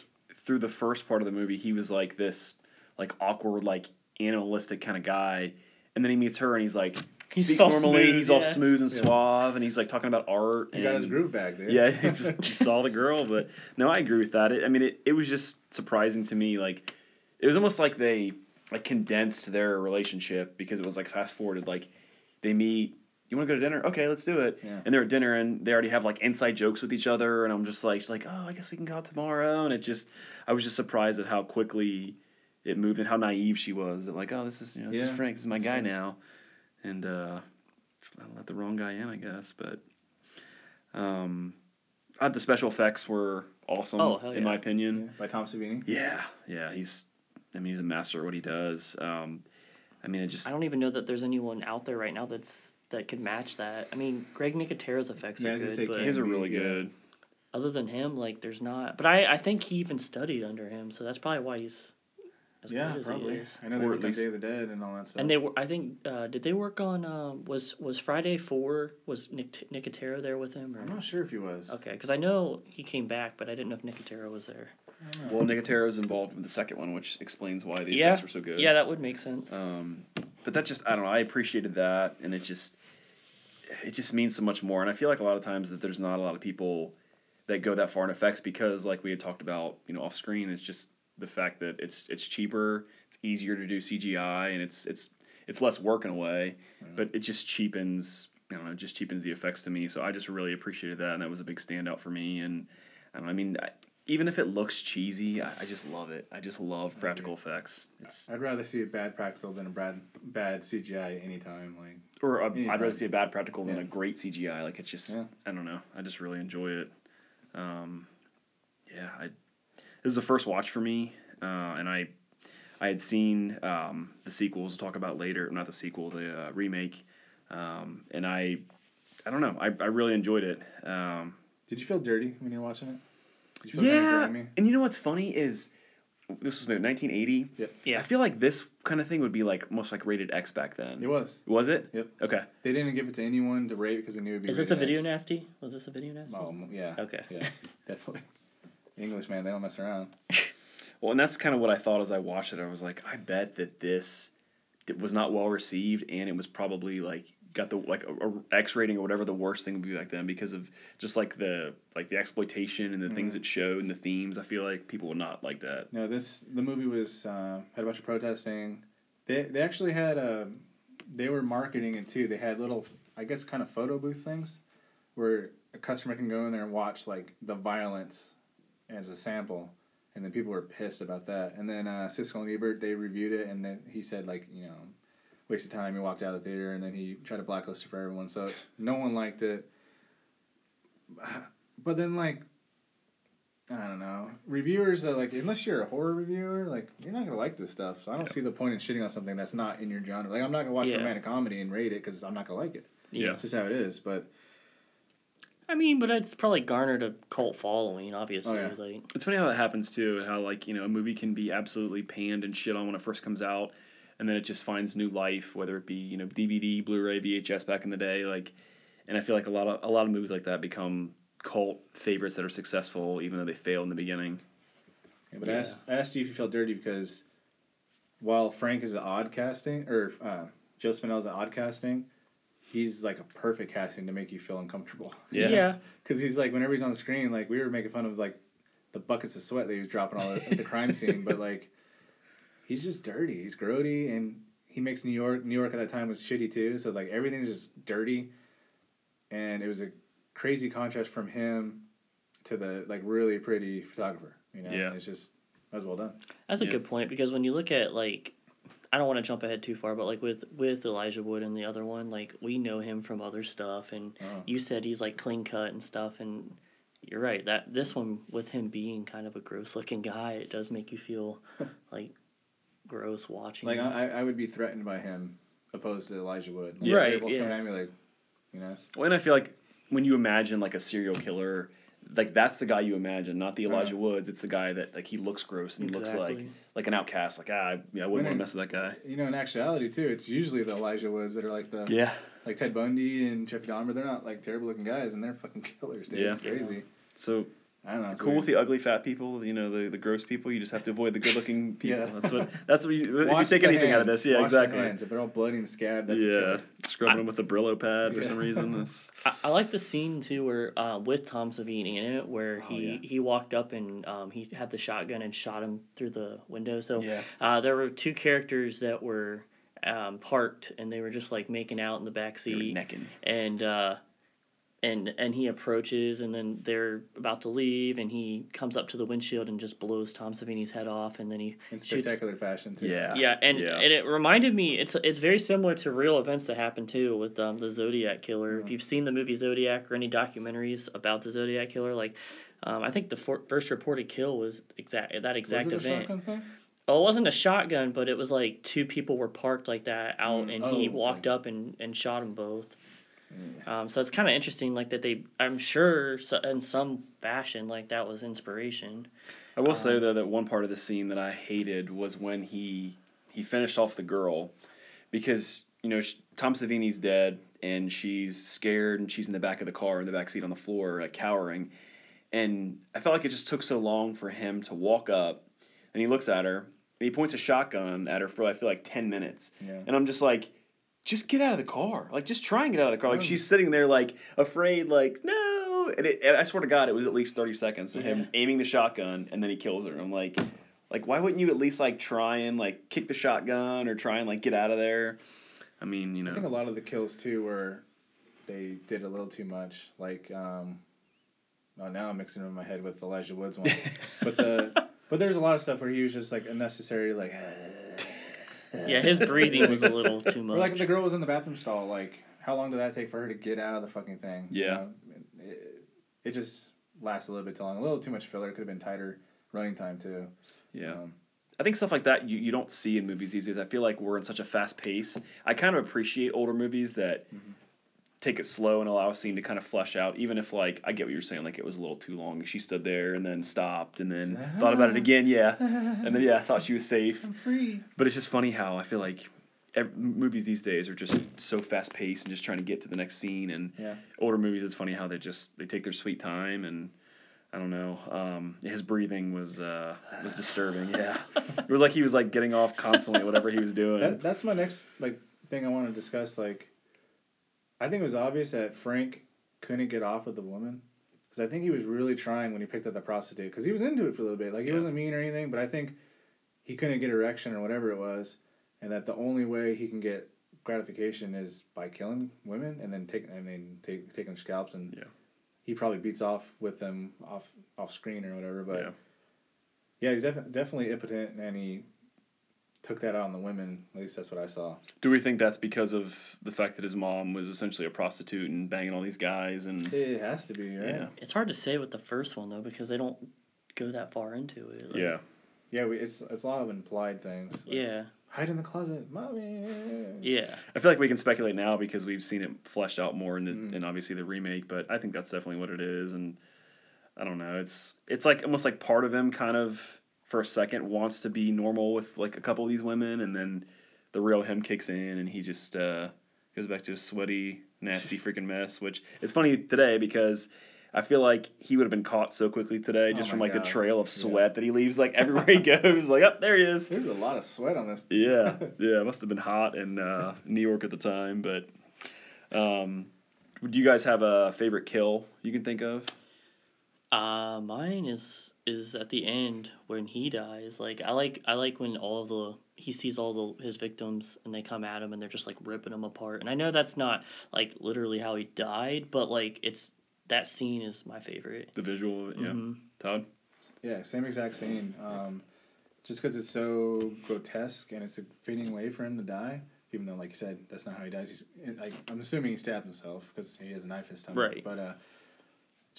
through the first part of the movie, he was like this, like awkward, like animalistic kind of guy, and then he meets her and he's like He's speaks all normally. smooth, he's all smooth and Yeah. suave, and he's like talking about art. he and, got his groove back, dude. Yeah, he just he saw the girl, but no, I agree with that. It, I mean, it, it was just surprising to me. Like, it was almost like they like condensed their relationship because it was like fast forwarded. Like, they meet. You want to go to dinner? Okay, let's do it. Yeah. And they're at dinner and they already have like inside jokes with each other, and I'm just like, she's like, oh, I guess we can go out tomorrow, and it just, I was just surprised at how quickly it moved and how naive she was. That like, oh, this is you know, this is Yeah, Frank, this is my that's guy right. now, and uh, I let the wrong guy in, I guess, but um, uh, the special effects were awesome Oh, hell in yeah. my opinion. By Tom Savini. Yeah, yeah, he's, I mean, he's a master at what he does. Um, I mean, it just I don't even know that there's anyone out there right now that's that could match that. I mean, Greg Nicotero's effects Yeah, I are was good, say, but his are really good. other than him, like there's not. But I I think he even studied under him, so that's probably why he's as yeah, good as probably. he is. I know Or they at worked on Day of the Dead and all that stuff. And they were, I think, uh, did they work on? Um, was was Friday Four? Was Nic- Nicotero there with him? Or? I'm not sure if he was. Okay, because I know he came back, but I didn't know if Nicotero was there. I don't know. Well, Nicotero's involved with the second one, which explains why the Yeah. effects were so good. Yeah, that would make sense. Um, but that just I don't know. I appreciated that, and it just it just means so much more. And I feel like a lot of times that there's not a lot of people that go that far in effects because, like we had talked about, you know, off screen, it's just the fact that it's it's cheaper, it's easier to do CGI, and it's it's it's less work in a way, but it just cheapens. I don't know, it just cheapens the effects to me. So I just really appreciated that, and that was a big standout for me. And I know, I mean, I, even if it looks cheesy, I, I just love it. I just love practical effects. It's I'd rather see a bad practical than a bad bad CGI anytime. Like or I'd rather see a bad practical than Yeah. a great CGI. Like it's just Yeah. I don't know. I just really enjoy it. Um, yeah, I this is the first watch for me, uh, and I I had seen um, the sequels. we'll Talk about later, not the sequel, the uh, remake, um, and I I don't know. I, I really enjoyed it. Um, Did you feel dirty when you were watching it? Yeah, grimy? and you know what's funny is this was made 1980. Yep. Yeah. I feel like this kind of thing would be like most like rated X back then. It was. Was it? Yep. Okay. They didn't give it to anyone to rate because they knew it'd be. Is this a video X. nasty? Was this a video nasty? Oh m- yeah. Okay. Yeah, definitely. English man, they don't mess around. Well, and that's kind of what I thought as I watched it. I was like, I bet that this was not well received, and it was probably like got the like a, a X rating or whatever the worst thing would be back then because of just like the like the exploitation and the things Mhm. it showed and the themes. I feel like people would not like that. No, this the movie was uh, had a bunch of protesting. They they actually had a they were marketing it too. They had little I guess kind of photo booth things where a customer can go in there and watch like the violence as a sample, and then people were pissed about that. And then uh, Siskel and Ebert they reviewed it, and then he said like you know waste of time. He walked out of the theater, and then he tried to blacklist it for everyone. So no one liked it. But then like I don't know. Reviewers are like, unless you're a horror reviewer, like you're not gonna like this stuff. So I don't Yeah. see the point in shitting on something that's not in your genre. Like I'm not gonna watch Yeah. romantic comedy and rate it because I'm not gonna like it. Yeah. It's just how it is. But I mean, but it's probably garnered a cult following, obviously. Oh, yeah. Like, It's funny how that happens too, how like you know a movie can be absolutely panned and shit on when it first comes out, and then it just finds new life, whether it be you know DVD, Blu-ray, VHS back in the day, like, and I feel like a lot of a lot of movies like that become cult favorites that are successful even though they fail in the beginning. yeah, but Yeah. I, asked, I asked you if you felt dirty because while Frank is an odd casting or uh, Joe Spinell is an odd casting, he's like a perfect casting to make you feel uncomfortable. Yeah. yeah. Because he's like whenever he's on the screen, like we were making fun of like the buckets of sweat that he was dropping all at the crime scene, but like he's just dirty. He's grody, and he makes New York. New York at that time was shitty too, so like everything's just dirty, and it was a crazy contrast from him to the like really pretty photographer. You know, Yeah. it's just that was well done. That's a Yeah. good point because when you look at like, I don't want to jump ahead too far, but like with with Elijah Wood and the other one, like we know him from other stuff, and Oh. you said he's like clean cut and stuff, and you're right that this one with him being kind of a gross looking guy, it does make you feel like gross watching. Like him. I, I would be threatened by him opposed to Elijah Wood. Like, Yeah. Right, they're both yeah. coming at me like, you know. Well, and I feel like when you imagine like a serial killer, like that's the guy you imagine, not the Elijah Uh-huh. Woods. It's the guy that like he looks gross and he looks like like an outcast. Like ah, I- yeah, I wouldn't want to mess with that guy. You know, in actuality too, it's usually the Elijah Woods that are like the Yeah. like Ted Bundy and Jeffrey Dahmer. They're not like terrible looking guys, and they're fucking killers, dude. Yeah. It's crazy. So I don't know. it's cool with the ugly fat people, you know, the, the gross people. You just have to avoid the good looking people. Yeah. That's what that's what you, if you take the anything out of this. Yeah, Watch the exactly. hands. If they're all bloody and scabbed, that's yeah, killer. scrubbing I- them with a Brillo pad for Yeah. some reason. That's, I, I like the scene too where uh, with Tom Savini in it, where Oh, he yeah. he walked up and um, he had the shotgun and shot him through the window. So yeah, uh, there were two characters that were um, parked and they were just like making out in the back they were seat, necking. and uh, and and he approaches and then they're about to leave and he comes up to the windshield and just blows Tom Savini's head off and then he In shoots spectacular fashion too. Yeah. yeah, and, yeah. and it reminded me it's it's very similar to real events that happened too with um, the Zodiac killer. If Mhm. you've seen the movie Zodiac or any documentaries about the Zodiac killer, like um, I think the for, first reported kill was exact that Was exact it event. shotgun thing? Well, it wasn't a shotgun, but it was like two people were parked like that out, Mm, and oh, he okay. walked up and, and shot them both. Mm. Um, so it's kind of interesting, like that they. I'm sure so, in some fashion, like that was inspiration. I will say Um, though that one part of the scene that I hated was when he he finished off the girl because you know sh Tom Savini's dead and she's scared and she's in the back of the car in the back seat on the floor like cowering and I felt like it just took so long for him to walk up and he looks at her and he points a shotgun at her for I feel like 10 minutes Yeah. and I'm just like just get out of the car. Like just try and get out of the car. Like she's sitting there like afraid like no. And, it, and I swear to God it was at least 30 seconds of him aiming the shotgun and then he kills her. I'm like like why wouldn't you at least like try and like kick the shotgun or try and like get out of there? I mean you know I think a lot of the kills too were they did a little too much. Like um, oh, now I'm mixing it in my head with Elijah Wood's one. but the but there's a lot of stuff where he was just like unnecessary like. Yeah, his breathing was a little too much. Or much. like the girl was in the bathroom stall. Like how long did that take for her to get out of the fucking thing? you Yeah. know? It, it just lasts a little bit too long. A little too much filler. Could have been tighter running time too. yeah Um, I think stuff like that you, you don't see in movies these days I feel like we're in such a fast pace I kind of appreciate older movies that Mhm. Take it slow and allow a scene to kind of flesh out even if like I get what you're saying like it was a little too long she stood there and then stopped and then thought about it again yeah and then yeah I thought she was safe I'm free. But it's just funny how I feel like ev- movies these days are just so fast paced and just trying to get to the next scene. And Yeah. older movies, it's funny how they just they take their sweet time. And I don't know, um, his breathing was uh, was disturbing. Yeah, it was like he was like getting off constantly, whatever he was doing. That, that's my next like thing I want to discuss. Like, I think it was obvious that Frank couldn't get off with the woman because I think he was really trying when he picked up the prostitute because he was into it for a little bit. Like he Yeah. wasn't mean or anything, but I think he couldn't get erection or whatever it was, and that the only way he can get gratification is by killing women and then take I mean take taking scalps and Yeah. he probably beats off with them off off screen or whatever. But Yeah. yeah, he's defi- definitely impotent and he took that out on the women. At least that's what I saw. Do we think that's because of the fact that his mom was essentially a prostitute and banging all these guys and It has to be, right? yeah, It's hard to say with the first one though because they don't go that far into it. like- yeah, Yeah, we, it's it's a lot of implied things. like, Yeah. Hide in the closet, mommy. Yeah. I feel like we can speculate now because we've seen it fleshed out more in the Mm. in obviously the remake, but I think that's definitely what it is and I don't know, it's it's like almost like part of him kind of for a second wants to be normal with like a couple of these women and then the real him kicks in and he just uh goes back to a sweaty, nasty freaking mess, which it's funny today because I feel like he would have been caught so quickly today Oh just my from like God. the trail of Yeah. sweat that he leaves like everywhere he goes. Like, up there he is. There's a lot of sweat on this. Yeah, yeah, it must have been hot in uh, New York at the time. But um, do you guys have a favorite kill you can think of? Uh, mine is is at the end when he dies. Like I like I like when all the he sees all the his victims and they come at him and they're just like ripping him apart. And I know that's not like literally how he died, but like it's that scene is my favorite. The visual of it, yeah. Mhm. Todd? Yeah, same exact scene. Um, just because it's so grotesque and it's a fitting way for him to die, even though, like you said, that's not how he dies. He's, like, I'm assuming he stabbed himself because he has a knife in his stomach. Right. But uh,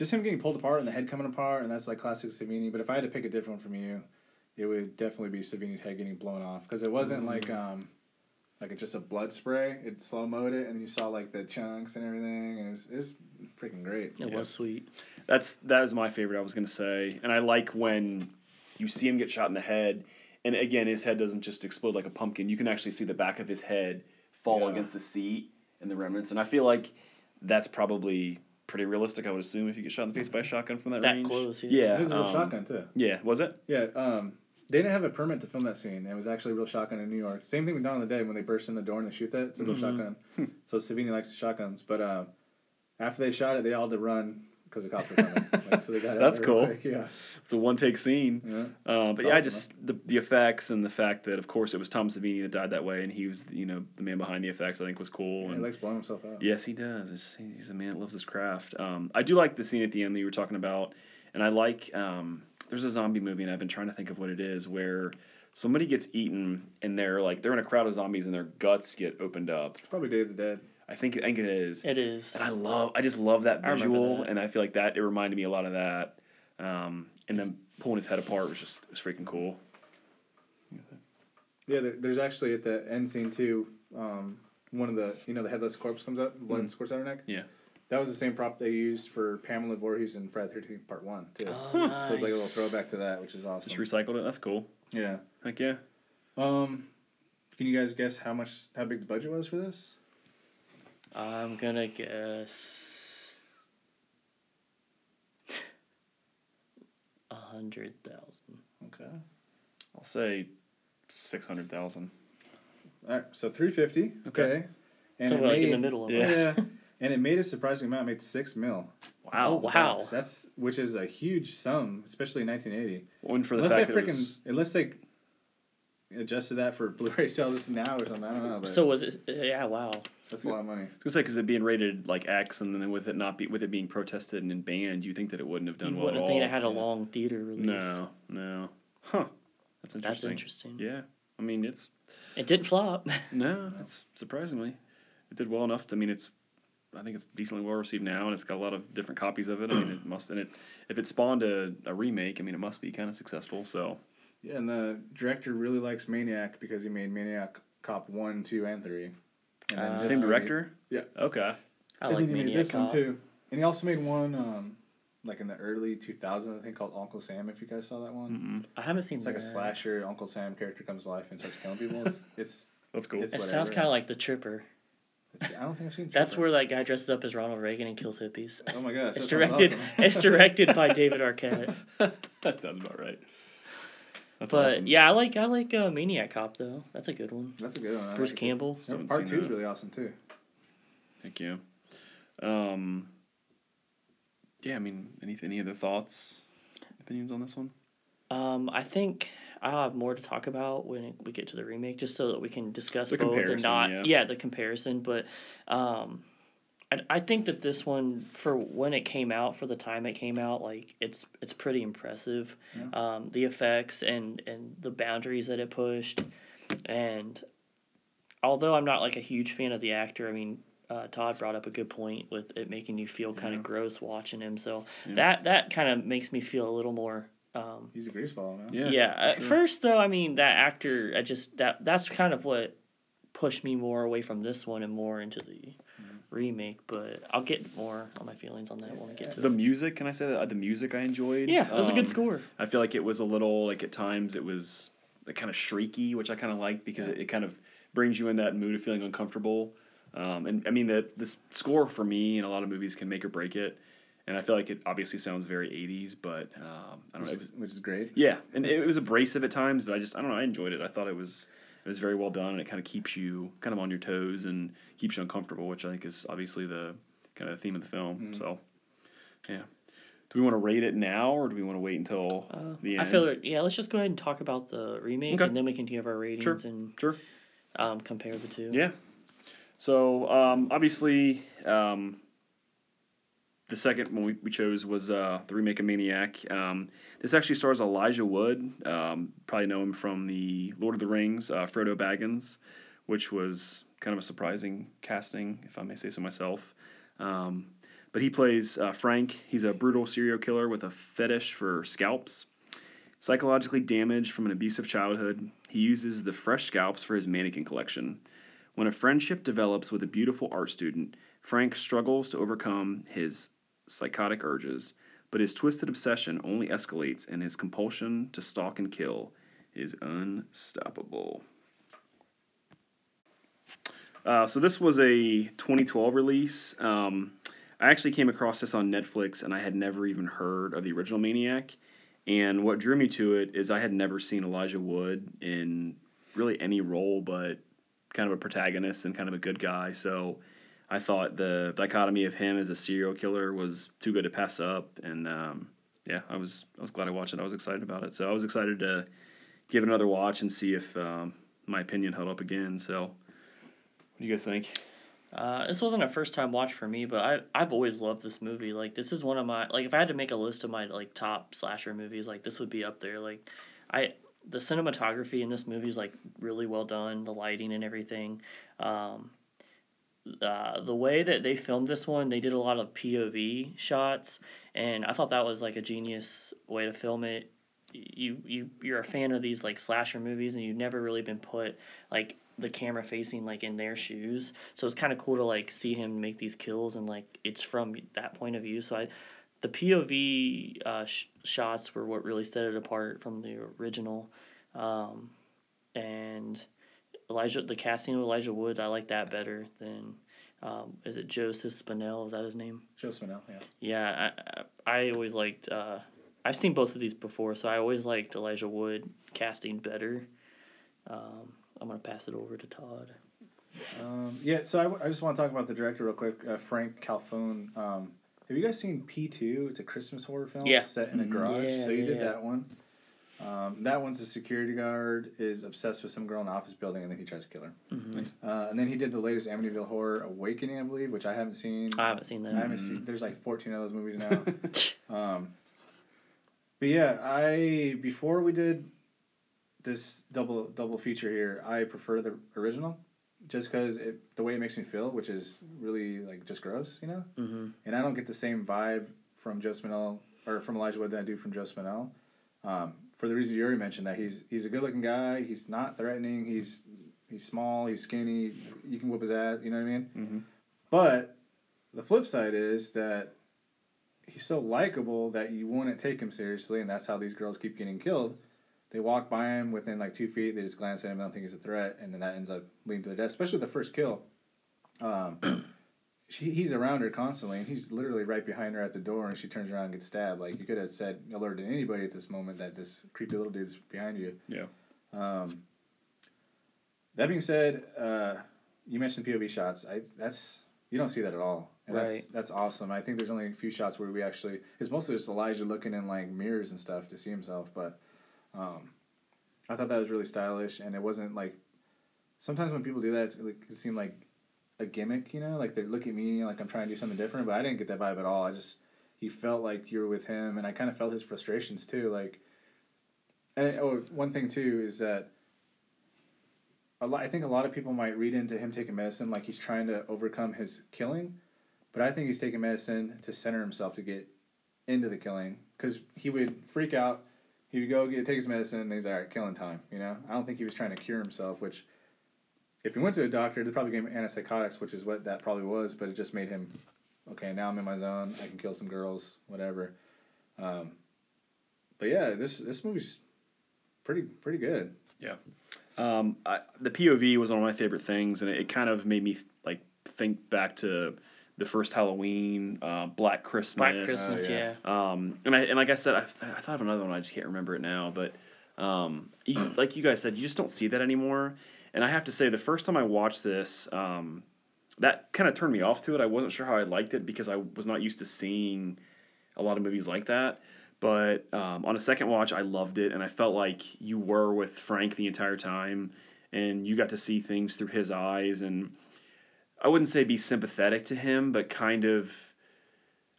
just him getting pulled apart and the head coming apart, and that's like classic Savini. But if I had to pick a different one from you, it would definitely be Savini's head getting blown off because it wasn't like um, like it's just a blood spray. It slow mode it, and you saw like the chunks and everything, and it was, it was freaking great. It Yeah. was sweet. That's that was my favorite. I was gonna say, and I like when you see him get shot in the head, and again, his head doesn't just explode like a pumpkin. You can actually see the back of his head fall Yeah. against the seat and the remnants. And I feel like that's probably pretty realistic. I would assume if you get shot in the face by a shotgun from that, That range. close, yeah. Yeah. It was a real um, shotgun too. Yeah. Was it? Yeah, um, they didn't have a permit to film that scene. It was actually a real shotgun in New York. Same thing with Dawn of the Dead when they burst in the door and they shoot that. It's a real Mhm. shotgun. so Savini likes shotguns. But uh, after they shot it, they all had to run because the cops were coming. like, so they got That's cool. quick, Yeah. It's a one take scene. yeah. Uh, but yeah, I just the the effects and the fact that of course it was Tom Savini that died that way, and he was you know the man behind the effects. I think was cool. He and likes blowing himself out. Yes, he does. It's, he's a man that loves his craft. Um, I do like the scene at the end that you were talking about, and I like. Um, there's a zombie movie, and I've been trying to think of what it is, where somebody gets eaten, and they're like they're in a crowd of zombies, and their guts get opened up. It's probably Day of the Dead. I think I think it is. It is. And I love, I just love that I visual, that. and I feel like that it reminded me a lot of that. Um, and then pulling his head apart was just it was freaking cool. Yeah, there's actually at the end scene too. Um, one of the you know the headless corpse comes up, blood Mm. squirts out her neck. Yeah. That was the same prop they used for Pamela Voorhees in Friday the 13th Part One too. Oh, So it's like a little throwback to that, which is awesome. Just recycled it. That's cool. yeah. Heck yeah. Um, can you guys guess how much how big the budget was for this? I'm gonna guess a hundred thousand. Okay. I'll say six hundred thousand. All right, so 350. Okay. Okay. And so it we're in made- the middle of yeah. it. Yeah. and it made a surprising amount. It made six mil. Oh wow. That's which is a huge sum, especially in 1980. One for the unless they fact that it freaking was, unless they adjusted that for Blu-ray sales now or something. I don't know. But So was it? Yeah, wow. That's a lot of money. I was gonna say because it being rated like X, and then with it not be with it being protested and banned, you think that it wouldn't have done you well at all. wouldn't all. think it had a yeah. long theater release. no, no. Huh. That's interesting. That's interesting. Yeah. I mean, it's It didn't flop. no. It's surprisingly, it did well enough. To, I mean, it's. I think it's decently well received now, and it's got a lot of different copies of it. I mean, it must, and it if it spawned a, a remake, I mean, it must be kind of successful. So Yeah, and the director really likes Maniac because he made Maniac Cop one, two, and three. And then Uh, this same movie- director. Yeah. Okay. I I like he made Maniac this Cop. one too. And he also made one um like in the early 2000s, I think called Uncle Sam. If you guys saw that one, Mm-mm. I haven't seen it's like a that. slasher. Uncle Sam character comes to life and starts killing people. It's, it's That's cool. It's It sounds whatever. kind of like The Tripper. I don't think I've seen. That's Tripper. where that guy dresses up as Ronald Reagan and kills hippies. Oh my gosh, It's that sounds directed. awesome. it's directed by David Arquette. that sounds about right. That's But awesome. yeah, I like I like uh, Maniac Cop though. That's a good one. That's a good one. I Bruce like. Campbell. Still haven't Part two is really awesome too. Thank you. Um, yeah, I mean, any any other thoughts, opinions on this one? Um, I think I'll have more to talk about when we get to the remake, just so that we can discuss The both and comparison, not yeah. the comparison. But um, I, I think that this one for when it came out, for the time it came out, like it's it's pretty impressive. Yeah. Um, the effects and and the boundaries that it pushed, and although I'm not like a huge fan of the actor, I mean. Uh, Todd brought up a good point with it making you feel kind Yeah. of gross watching him, so Yeah. that that kind of makes me feel a little more um, He's a greaseball now. Yeah. yeah. At sure. first, though, I mean that actor. I just that that's kind of what pushed me more away from this one and more into the. Remake. But I'll get more on my feelings on that when we get to The it. music, can I say that? The music I enjoyed. Yeah, it was a good Um, score. I feel like it was a little like at times it was like, kind of shrieky, which I kind of liked because it, it kind of brings you in that mood of feeling uncomfortable. Um, and I mean the this score for me in a lot of movies can make or break it, and I feel like it obviously sounds very 80s, but um, I don't know. It Which, was, is- which is great. yeah, and it, it was abrasive at times, but I just I don't know. I enjoyed it. I thought it was it was very well done, and it kind of keeps you kind of on your toes and keeps you uncomfortable, which I think is obviously the kind of theme of the film. Mhm. So, yeah. Do we want to rate it now, or do we want to wait until Uh, the end? I feel like yeah. Let's just go ahead and talk about the remake, Okay. and then we can give our ratings and Sure. um, compare the two. Yeah. So um, obviously, um, the second one we, chose was uh, the remake of Maniac. Um, this actually stars Elijah Wood. Um, probably know him from the Lord of the Rings, uh, Frodo Baggins, which was kind of a surprising casting, if I may say so myself. Um, but he plays uh, Frank. He's a brutal serial killer with a fetish for scalps. Psychologically damaged from an abusive childhood, he uses the fresh scalps for his mannequin collection. When a friendship develops with a beautiful art student, Frank struggles to overcome his psychotic urges, but his twisted obsession only escalates and his compulsion to stalk and kill is unstoppable. Uh, so this was a 2012 release. Um, I actually came across this on Netflix and I had never even heard of the original Maniac. And what drew me to it is I had never seen Elijah Wood in really any role but kind of a protagonist and kind of a good guy. So I thought the dichotomy of him as a serial killer was too good to pass up. And um, yeah, I was I was glad I watched it. I was excited about it. So I was excited to give it another watch and see if um, my opinion held up again. So what do you guys think? Uh, this wasn't a first time watch for me, but I I've always loved this movie. Like this is one of my like if I had to make a list of my like top slasher movies, like this would be up there. Like I the cinematography in this movie is like really well done, the lighting and everything. Um, uh, the way that they filmed this one, they did a lot of POV shots, and I thought that was like a genius way to film it. you you you're a fan of these like slasher movies and you've never really been put like the camera facing like in their shoes. So it's kind of cool to like see him make these kills and like it's from that point of view. So I the POV uh, sh- shots were what really set it apart from the original. Um, and Elijah, the casting of Elijah Wood, I like that better than. Um, is it Joseph Spinell? Is that his name? Joe Spinell, yeah. Yeah, I, I, I always liked. Uh, I've seen both of these before, so I always liked Elijah Wood casting better. Um, I'm gonna pass it over to Todd. Um, yeah, so I, w- I just want to talk about the director real quick, uh, Franck Khalfoun. Um, have you guys seen P2? It's a Christmas horror film Yeah. set in a garage. Yeah, so you yeah, did yeah. that one. Um, that one's a security guard is obsessed with some girl in an office building and then he tries to kill her. Mm-hmm. Nice. Uh, and then he did the latest Amityville Horror Awakening, I believe, which I haven't seen. I haven't seen that. I haven't seen. There's like 14 of those movies now. Um, but yeah, I before we did this double double feature here, I prefer the original, just because it the way it makes me feel, which is really like just gross, you know. Mm-hmm. And I don't get the same vibe from Joe Spinell or from Elijah Wood that I do from Joe Spinell. Um, for the reason you already mentioned, that he's he's a good looking guy. He's not threatening. He's he's small. He's skinny. You can whip his ass. You know what I mean? mm-hmm. But the flip side is that he's so likable that you wouldn't take him seriously, and that's how these girls keep getting killed. They walk by him within like two feet, they just glance at him, don't think he's a threat, and then that ends up leading to their death. Especially the first kill. Um, she, he's around her constantly, and he's literally right behind her at the door, and she turns around and gets stabbed. Like you could have said, alerted anybody at this moment that this creepy little dude's behind you. Yeah. Um, that being said, uh, you mentioned POV shots. I that's you don't see that at all. And that's Right. that's awesome. I think there's only a few shots where we actually it's mostly just Elijah looking in like mirrors and stuff to see himself, but um, I thought that was really stylish and it wasn't like sometimes when people do that it's, like, it seems like a gimmick, you know, like they look at me like I'm trying to do something different, but I didn't get that vibe at all. I just he felt like you were with him and I kind of felt his frustrations too, like and oh, one thing too is that a lot, I think a lot of people might read into him taking medicine like he's trying to overcome his killing, but I think he's taking medicine to center himself to get into the killing because he would freak out. He would go get take his medicine and he's like, all right, killing time. You know, I don't think he was trying to cure himself. Which, if he went to a doctor, they probably gave him antipsychotics, which is what that probably was. But it just made him, okay, now I'm in my zone. I can kill some girls, whatever. Um, but yeah, this this movie's pretty pretty good. Yeah. Um, I, the POV was one of my favorite things, and it, it kind of made me like think back to the first Halloween, uh, Black Christmas. Black Christmas, Oh, yeah. yeah. Um, and I and like I said, I, I thought of another one. I just can't remember it now. But um, you, like you guys said, you just don't see that anymore. And I have to say, the first time I watched this, um, that kind of turned me off to it. I wasn't sure how I liked it because I was not used to seeing a lot of movies like that. But um, on a second watch, I loved it, and I felt like you were with Frank the entire time, and you got to see things through his eyes, and I wouldn't say be sympathetic to him, but kind of,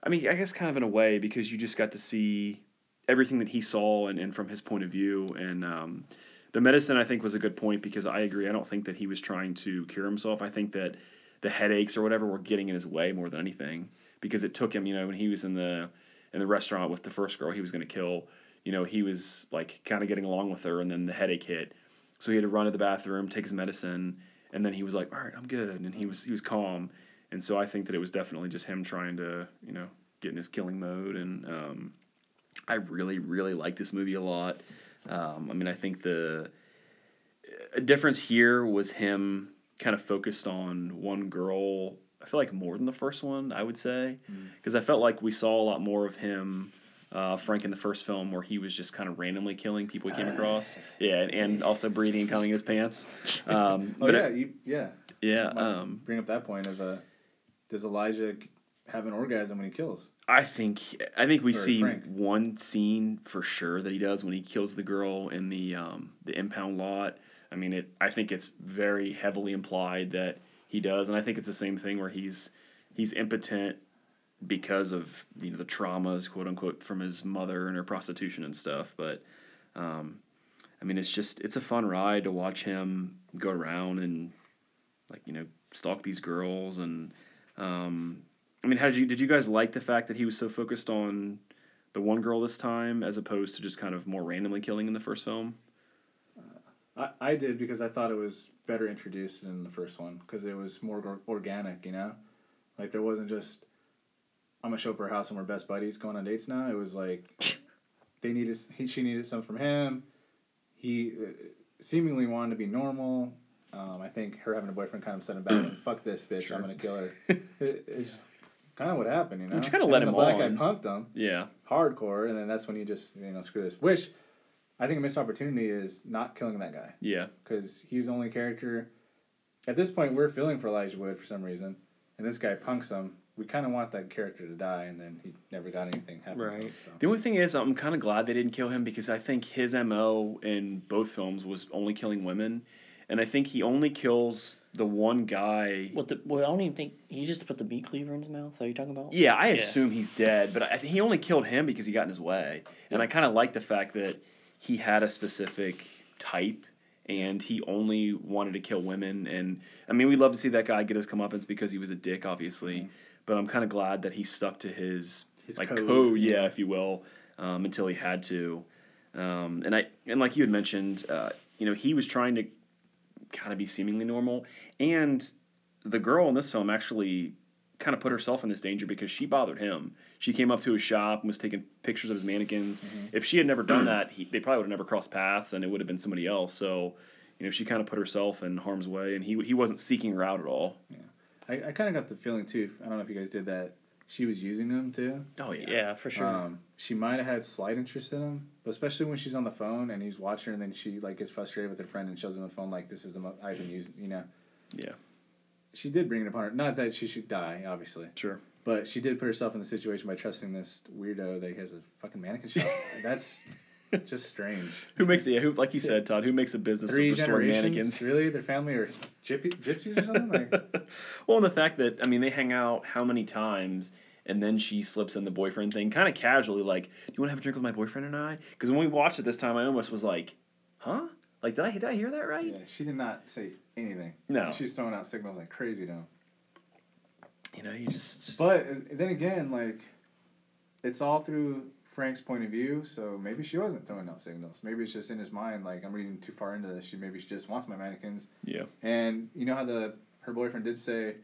I mean, I guess kind of in a way because you just got to see everything that he saw and, and from his point of view, and um, the medicine I think was a good point because I agree. I don't think that he was trying to cure himself. I think that the headaches or whatever were getting in his way more than anything because it took him, you know, when he was in the in the restaurant with the first girl he was going to kill, you know, he was like kind of getting along with her, and then the headache hit, so he had to run to the bathroom, take his medicine, and then he was like, all right, I'm good, and he was he was calm, and so I think that it was definitely just him trying to, you know, get in his killing mode, and um, I really really like this movie a lot. Um, I mean, I think the a difference here was him kind of focused on one girl. I feel like more than the first one, I would say, Mm. because I felt like we saw a lot more of him, uh, Frank, in the first film, where he was just kind of randomly killing people he came across. Yeah, and, and also breathing and coming his pants. Um, Oh but yeah, it- you yeah. yeah. Um, bring up that point of uh, does Elijah have an orgasm when he kills? I think I think we see Frank. one scene for sure that he does when he kills the girl in the um, the impound lot. I mean, it. I think it's very heavily implied that he does, and I think it's the same thing where he's he's impotent because of you know the traumas, quote unquote, from his mother and her prostitution and stuff. But um, I mean, it's just it's a fun ride to watch him go around and like you know stalk these girls and um, I mean, how did you did you guys like the fact that he was so focused on the one girl this time as opposed to just kind of more randomly killing in the first film? I, I did because I thought it was better introduced in the first one because it was more or- organic, you know, like there wasn't just I'm gonna show up her house and we're best buddies going on dates now. It was like they needed he she needed something from him. He uh, seemingly wanted to be normal. Um, I think her having a boyfriend kind of set him back. and Fuck this bitch, Sure. I'm gonna kill her. It, it's kind of what happened, you know. But you kinda let then him the black on. guy punked him Yeah. hardcore, and then that's when you just you know screw this. Which I think a missed opportunity is not killing that guy Yeah. because he's the only character. At this point, we're feeling for Elijah Wood for some reason, and this guy punks him. We kind of want that character to die, and then he never got anything happen. to him, Right. so. The only thing is, I'm kind of glad they didn't kill him because I think his MO in both films was only killing women. And I think he only kills the one guy. What the? Well, I don't even think he just put the meat cleaver in his mouth. Are you talking about? Yeah, I Yeah. assume he's dead, but I, he only killed him because he got in his way. And I kind of like the fact that he had a specific type and he only wanted to kill women. And I mean, we'd love to see that guy get his comeuppance because he was a dick, obviously. Mhm. But I'm kind of glad that he stuck to his, His like code, code, yeah, yeah. if you will, um, until he had to. Um, and I and like you had mentioned, uh, you know, he was trying to kind of be seemingly normal, and the girl in this film actually kind of put herself in this danger because she bothered him. She came up to his shop and was taking pictures of his mannequins. Mhm. If she had never done that, he, they probably would have never crossed paths, and it would have been somebody else. So, you know, she kind of put herself in harm's way, and he he wasn't seeking her out at all. I, I kind of got the feeling too. I don't know if you guys did that. She was using them too. Oh yeah. Yeah, for sure. Um, she might have had slight interest in him, but especially when she's on the phone and he's watching her, and then she like gets frustrated with her friend and shows him the phone like, "This is the mo- I've been using," you know. Yeah. She did bring it upon her. Not that she should die, obviously, Sure. but she did put herself in the situation by trusting this weirdo that has a fucking mannequin shop. That's just strange. Who makes it? Yeah, who like you said, Todd? Who makes a business Three of restoring generations, mannequins? really? Their family are gypsies or something? Like, well, and the fact that I mean they hang out how many times, and then she slips in the boyfriend thing, kind of casually, like, "Do you want to have a drink with my boyfriend and I?" Because when we watched it this time, I almost was like, "Huh? Like, did I did I hear that right?" yeah, she did not say anything. No. She's throwing out signals like crazy him. You know, you just. But uh, then again, like, it's all through Frank's point of view, so maybe she wasn't throwing out signals. Maybe it's just in his mind, like, I'm reading too far into this. She maybe she just wants my mannequins. Yeah. And you know how the her boyfriend did say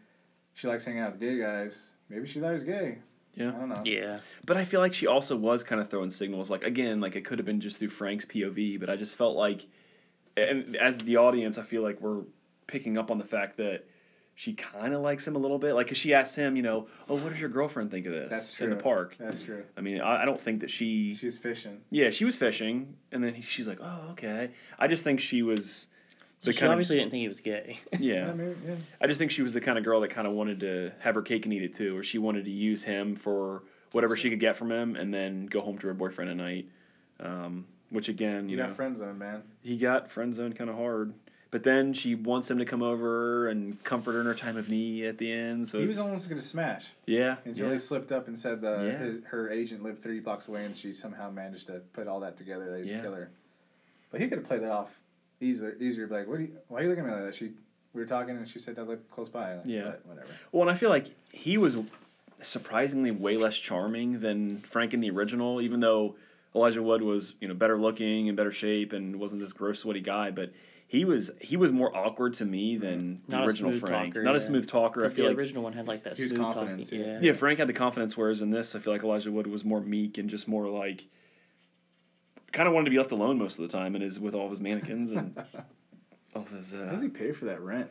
she likes hanging out with gay guys. Maybe she thought he was gay. Yeah. I don't know. yeah. But I feel like she also was kind of throwing signals. Like again, like it could have been just through Frank's POV, but I just felt like, and as the audience, I feel like we're picking up on the fact that she kind of likes him a little bit. Like, 'cause she asked him, you know, oh, what does your girlfriend think of this That's true. in the park? That's true. I mean, I, I don't think that she. She was fishing. Yeah, she was fishing, and then he, she's like, oh, okay. I just think she was. So The she kind of, obviously didn't think he was gay. yeah, maybe, yeah. I just think she was the kind of girl that kind of wanted to have her cake and eat it too, or she wanted to use him for whatever she could get from him, and then go home to her boyfriend at night. Um, which again, you You know, got friend zone, man. he got friend zoned kind of hard. But then she wants him to come over and comfort her in her time of need at the end. So he was almost gonna smash yeah, until yeah. he slipped up and said uh, Yeah. his, her agent lived three blocks away, and she somehow managed to put all that together. That he's Yeah. a killer. But he could have played that off easier. Easier, be like, what? Are you, why are you looking at me like that? She, we were talking, and she said I live close by. Like, Yeah. but whatever. Well, and I feel like he was surprisingly way less charming than Frank in the original, even though Elijah Wood was, you know, better looking and better shape and wasn't this gross sweaty guy, but he was he was more awkward to me mm-hmm. than Not the a original smooth Frank. talker, Not a smooth talker. I Because the feel like original one had like that smooth confident, talking. Yeah. yeah, Frank had the confidence, whereas in this, I feel like Elijah Wood was more meek and just more like kind of wanted to be left alone most of the time, and is with all of his mannequins and all of his. How Uh, does he pay for that rent?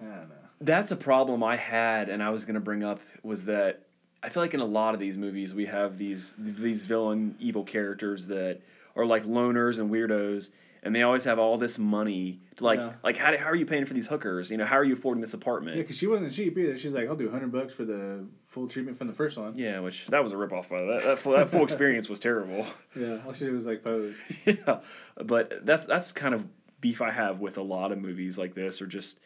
I don't know. that's a problem I had, and I was gonna bring up was that I feel like in a lot of these movies we have these these villain evil characters that are like loners and weirdos, and they always have all this money. To like Yeah. like how, how are you paying for these hookers? You know, how are you affording this apartment? Yeah, because she wasn't cheap either. She's like, I'll do hundred bucks for the full treatment from the first one. Yeah, which that was a ripoff. By the way. that that full, that full experience was terrible. Yeah, all she did was like pose. yeah, but that's that's kind of beef I have with a lot of movies like this, or just,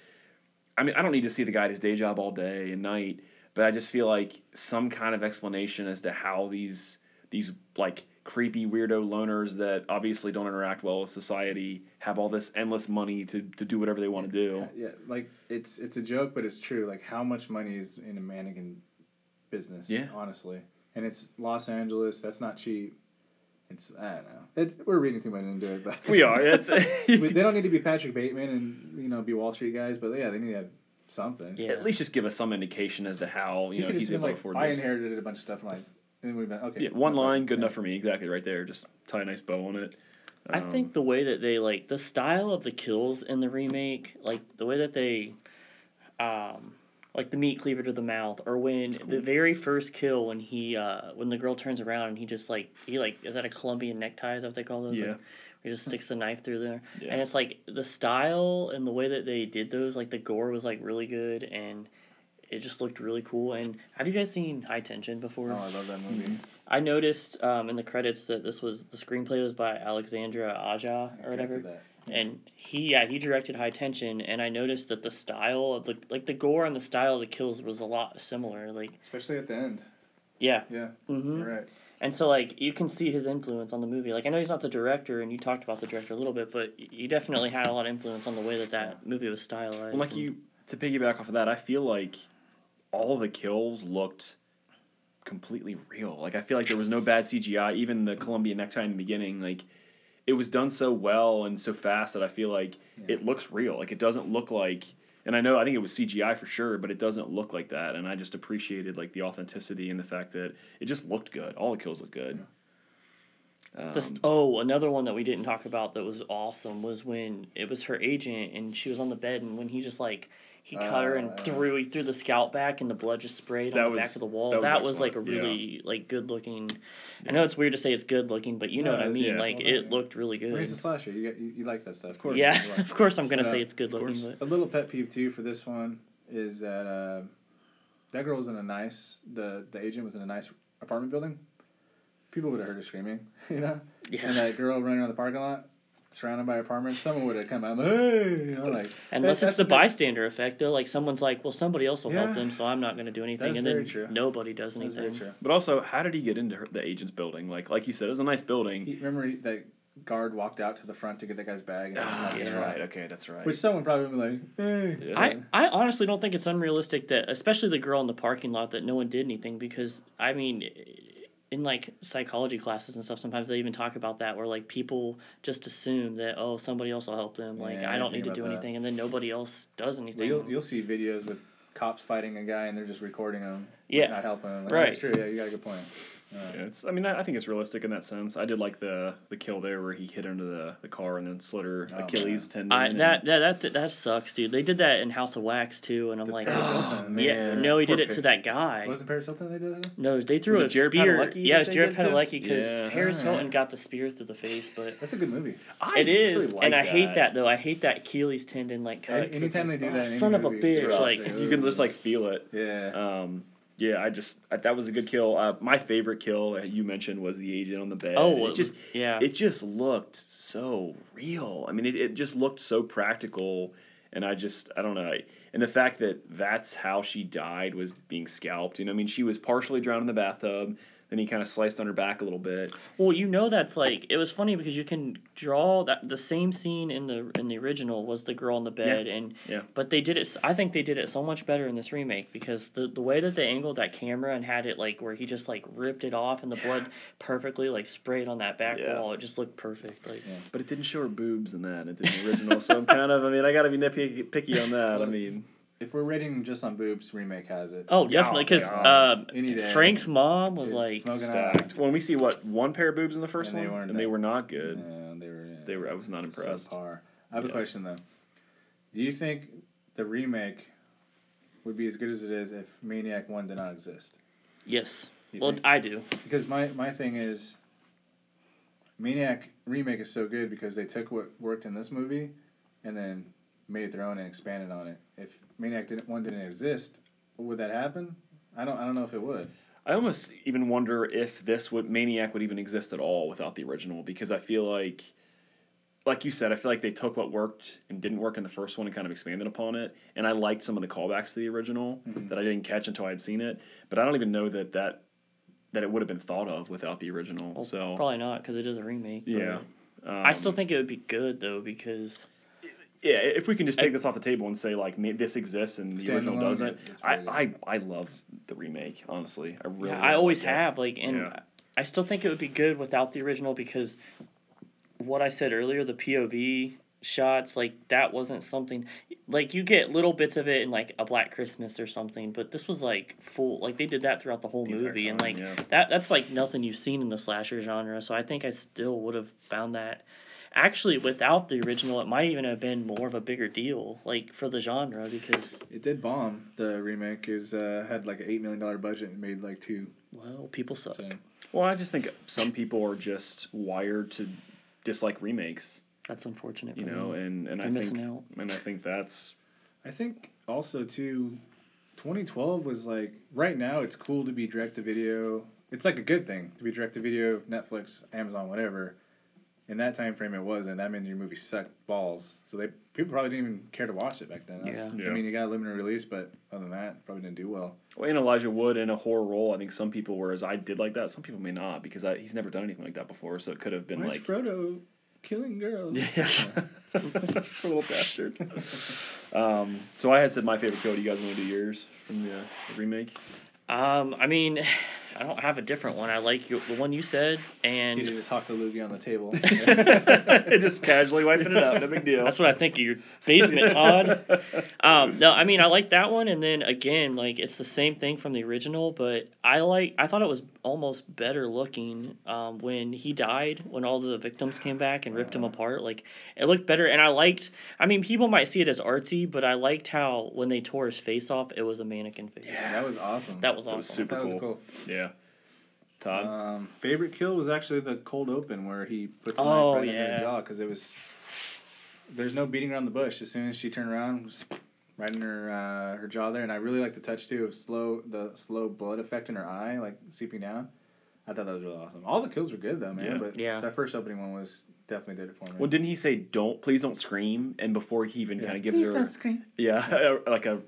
I mean, I don't need to see the guy at his day job all day and night, but I just feel like some kind of explanation as to how these these like creepy weirdo loners that obviously don't interact well with society have all this endless money to to do whatever they want to do. Yeah, like it's it's a joke, but it's true. Like how much money is in a mannequin business? Yeah. Honestly, and it's Los Angeles. That's not cheap. It's I don't know. It's, we're reading too much into it, but We are. It's they don't need to be Patrick Bateman and you know be Wall Street guys, but yeah, they need to have something. Yeah. at least just give us some indication as to how you He know he's able like to afford I this. inherited a bunch of stuff. I'm like, and we've been okay. Yeah, one line, good Yeah. enough for me. Exactly, right there. Just tie a nice bow on it. I Um, think the way that they like the style of the kills in the remake, like the way that they, um, like the meat cleaver to the mouth, or when the very first kill when he, uh, when the girl turns around and he just like he like is that a Colombian necktie? Is that what they call those? Yeah. Like, he just sticks the knife through there, Yeah. and it's like the style and the way that they did those, like the gore was like really good and. It just looked really cool. And have you guys seen High Tension before? Oh, I love that movie. Mm-hmm. I noticed um, in the credits that this was the screenplay was by Alexandre Aja or whatever, that. and he yeah he directed High Tension, and I noticed that the style of the like the gore and the style of the kills was a lot similar. Like Especially at the end. yeah, Yeah, hmm you're right. and so like you can see his influence on the movie. Like I know he's not the director, and you talked about the director a little bit, but he definitely had a lot of influence on the way that that movie was stylized. Well, like and- you to piggyback off of that, I feel like all the kills looked completely real. Like I feel like there was no bad CGI. Even the Colombian necktie in the beginning, like it was done so well and so fast that I feel like Yeah. it looks real. Like it doesn't look like. And I know I think it was CGI for sure, but it doesn't look like that. And I just appreciated like the authenticity and the fact that it just looked good. All the kills looked good. Um, This, oh, another one that we didn't talk about that was awesome was when it was her agent and she was on the bed and when he just like he cut her and Uh, threw he threw the scalp back and the blood just sprayed on the was- back of the wall. that That was was, like a excellent, yeah. really like good looking. I know it's weird to say it's good looking, but you know No, what I mean. yeah. like Well, it looked really Well, he's good. a slasher. You, you you like that stuff. Of course. Yeah, like- of course I'm gonna uh, say it's good looking, but A little pet peeve too for this one is that uh, that girl was in a nice the the agent was in a nice apartment building. People would have heard her screaming, you know. Yeah. And that girl running around the parking lot, surrounded by apartments, someone would have come out, hey, you know, like. Unless that- it's the bystander effect though, like someone's like, well somebody else will Yeah. help them, so I'm not gonna do anything, That's and very then true. nobody does That's very anything. true. But also, how did he get into her, the agent's building? Like, like you said, it was a nice building. He, remember that guard walked out to the front to get that guy's bag. And he ah, that's yeah. right. Okay, that's right. Which someone probably would be like, hey. Yeah. I, I honestly don't think it's unrealistic that, especially the girl in the parking lot, that no one did anything because I mean, in like psychology classes and stuff, sometimes they even talk about that where like people just assume that oh somebody else will help them, like Yeah, I don't need to do that. anything, and then nobody else does Well, anything. you'll you'll see videos with cops fighting a guy and they're just recording him. Yeah. Not helping him. Like, Right. That's true. Yeah, you got a good point. Alright. Yeah, it's. I mean, I I think it's realistic in that sense. I did like the the kill there where he hit into the, the car and then slit her Oh, Achilles tendon. I and- that, that that that sucks, dude. They did that in House of Wax too, and I'm The like, Paris oh, Hilton. yeah, man. no, he Poor did it to Paris- that guy. Wasn't Paris Hilton they did that? No, they threw Was a it Jared spear. Padalecki yeah, that it's they Jared did too? Padalecki because Yeah. Paris Ah. Hilton got the spear through the face, but That's a good movie. I it is, really like and I hate that. that though. I hate that Achilles tendon like cut. Any- 'cause it's anytime they do oh, that in any son of a movie, it's bitch, rough. like Yeah. You can just like feel it. Yeah. Um, yeah, I just I, that was a good kill. Uh, my favorite kill you mentioned was the agent on the bed. oh, it just yeah, it just looked so real. I mean, it, it just looked so practical, and I just I don't know. And the fact that that's how she died was being scalped. You know, I mean, she was partially drowned in the bathtub. Then he kind of sliced on her back a little bit. Well, you know that's like it was funny because you can draw that the same scene in the in the original was the girl in the bed and yeah. but they did it I think they did it so much better in this remake because the the way that they angled that camera and had it like where he just like ripped it off and the blood perfectly like sprayed on that back Yeah. wall it just looked perfect like Yeah. But it didn't show her boobs in that. In the original. so I'm kind of I mean I got to be nitpicky picky on that. I mean If we're rating just on boobs, remake has it. oh definitely because they uh, Any. Frank's mom was like stacked. When we see what one pair of boobs in the first And one, weren't and they were not good. Yeah, they were. Yeah, They were. I was not impressed. Subpar. I have a question though. Do you think the remake would be as good as it is if Maniac One did not exist? yes You well think? I do Because my my thing is, Maniac remake is so good because they took what worked in this movie, and then made it their own and expanded on it. If Maniac didn't one didn't exist, would that happen? I don't I don't know if it would. I almost even wonder if this would Maniac would even exist at all without the original because I feel like like you said, I feel like they took what worked and didn't work in the first one and kind of expanded upon it. And I liked some of the callbacks to the original Mhm. that I didn't catch until I had seen it. But I don't even know that that, that it would have been thought of without the original. well, so probably not because it is a remake but yeah, I still Um, think it would be good though because yeah, if we can just take this off the table and say like this exists and the original doesn't, I, I I love the remake. Honestly, I really. Yeah, really I always like have like, and Yeah. I still think it would be good without the original because what I said earlier, the POV shots, like that wasn't something like you get little bits of it in like a Black Christmas or something, but this was like full. Like they did that throughout the whole The movie, and like yeah. that that's like nothing you've seen in the slasher genre. So I think I still would have found that. Actually, without the original, it might even have been more of a bigger deal, like for the genre, because It did bomb. The remake is uh, had like an eight million dollar budget and made like two. well, people suck. So Well, I just think some people are just wired to dislike remakes, That's unfortunate. you know, them. and and They're I think out. and I think that's I think also too, 2012 was like right now it's cool to be direct to video. It's like a good thing to be direct to video, Netflix, Amazon, whatever. In that time frame, it was, and that meant your movie sucked balls. So they people probably didn't even care to watch it back then. Yeah. Yeah. I mean, you got a limited release, but other than that, probably didn't do well. well, in Elijah Wood in a horror role. I think some people, whereas I did like that, some people may not because I, he's never done anything like that before. So it could have been Why like is Frodo killing girls? Yeah. Poor little bastard. Um, so I had said my favorite kill. Do you guys want to do yours from the, the remake? Um, I mean, I don't have a different one. I like your, the one you said, and You and just talk to Loogie on the table. Just casually wiping it up. No big deal. that's what I think of your basement, Todd. Um, no, I mean I like that one, and then again, like it's the same thing from the original, but I like I thought it was almost better looking um, when he died, when all the victims came back and ripped him apart. Like it looked better, and I liked. I mean, people might see it as artsy, but I liked how when they tore his face off, it was a mannequin face. Yeah, that was awesome. That was That awesome. was super that was cool. cool. Yeah. Todd. Um, favorite kill was actually the cold open where he puts the Oh, knife right in her jaw because it was. There's no beating around the bush. As soon as she turned around, it was right in her uh, her jaw there, and I really like the touch too of slow the slow blood effect in her eye, like seeping down. I thought that was really awesome. All the kills were good though, man. Yeah. But Yeah. that first opening one was definitely did it for me. well, didn't he say don't please don't scream? And before he even Yeah. kind of gives her yeah like a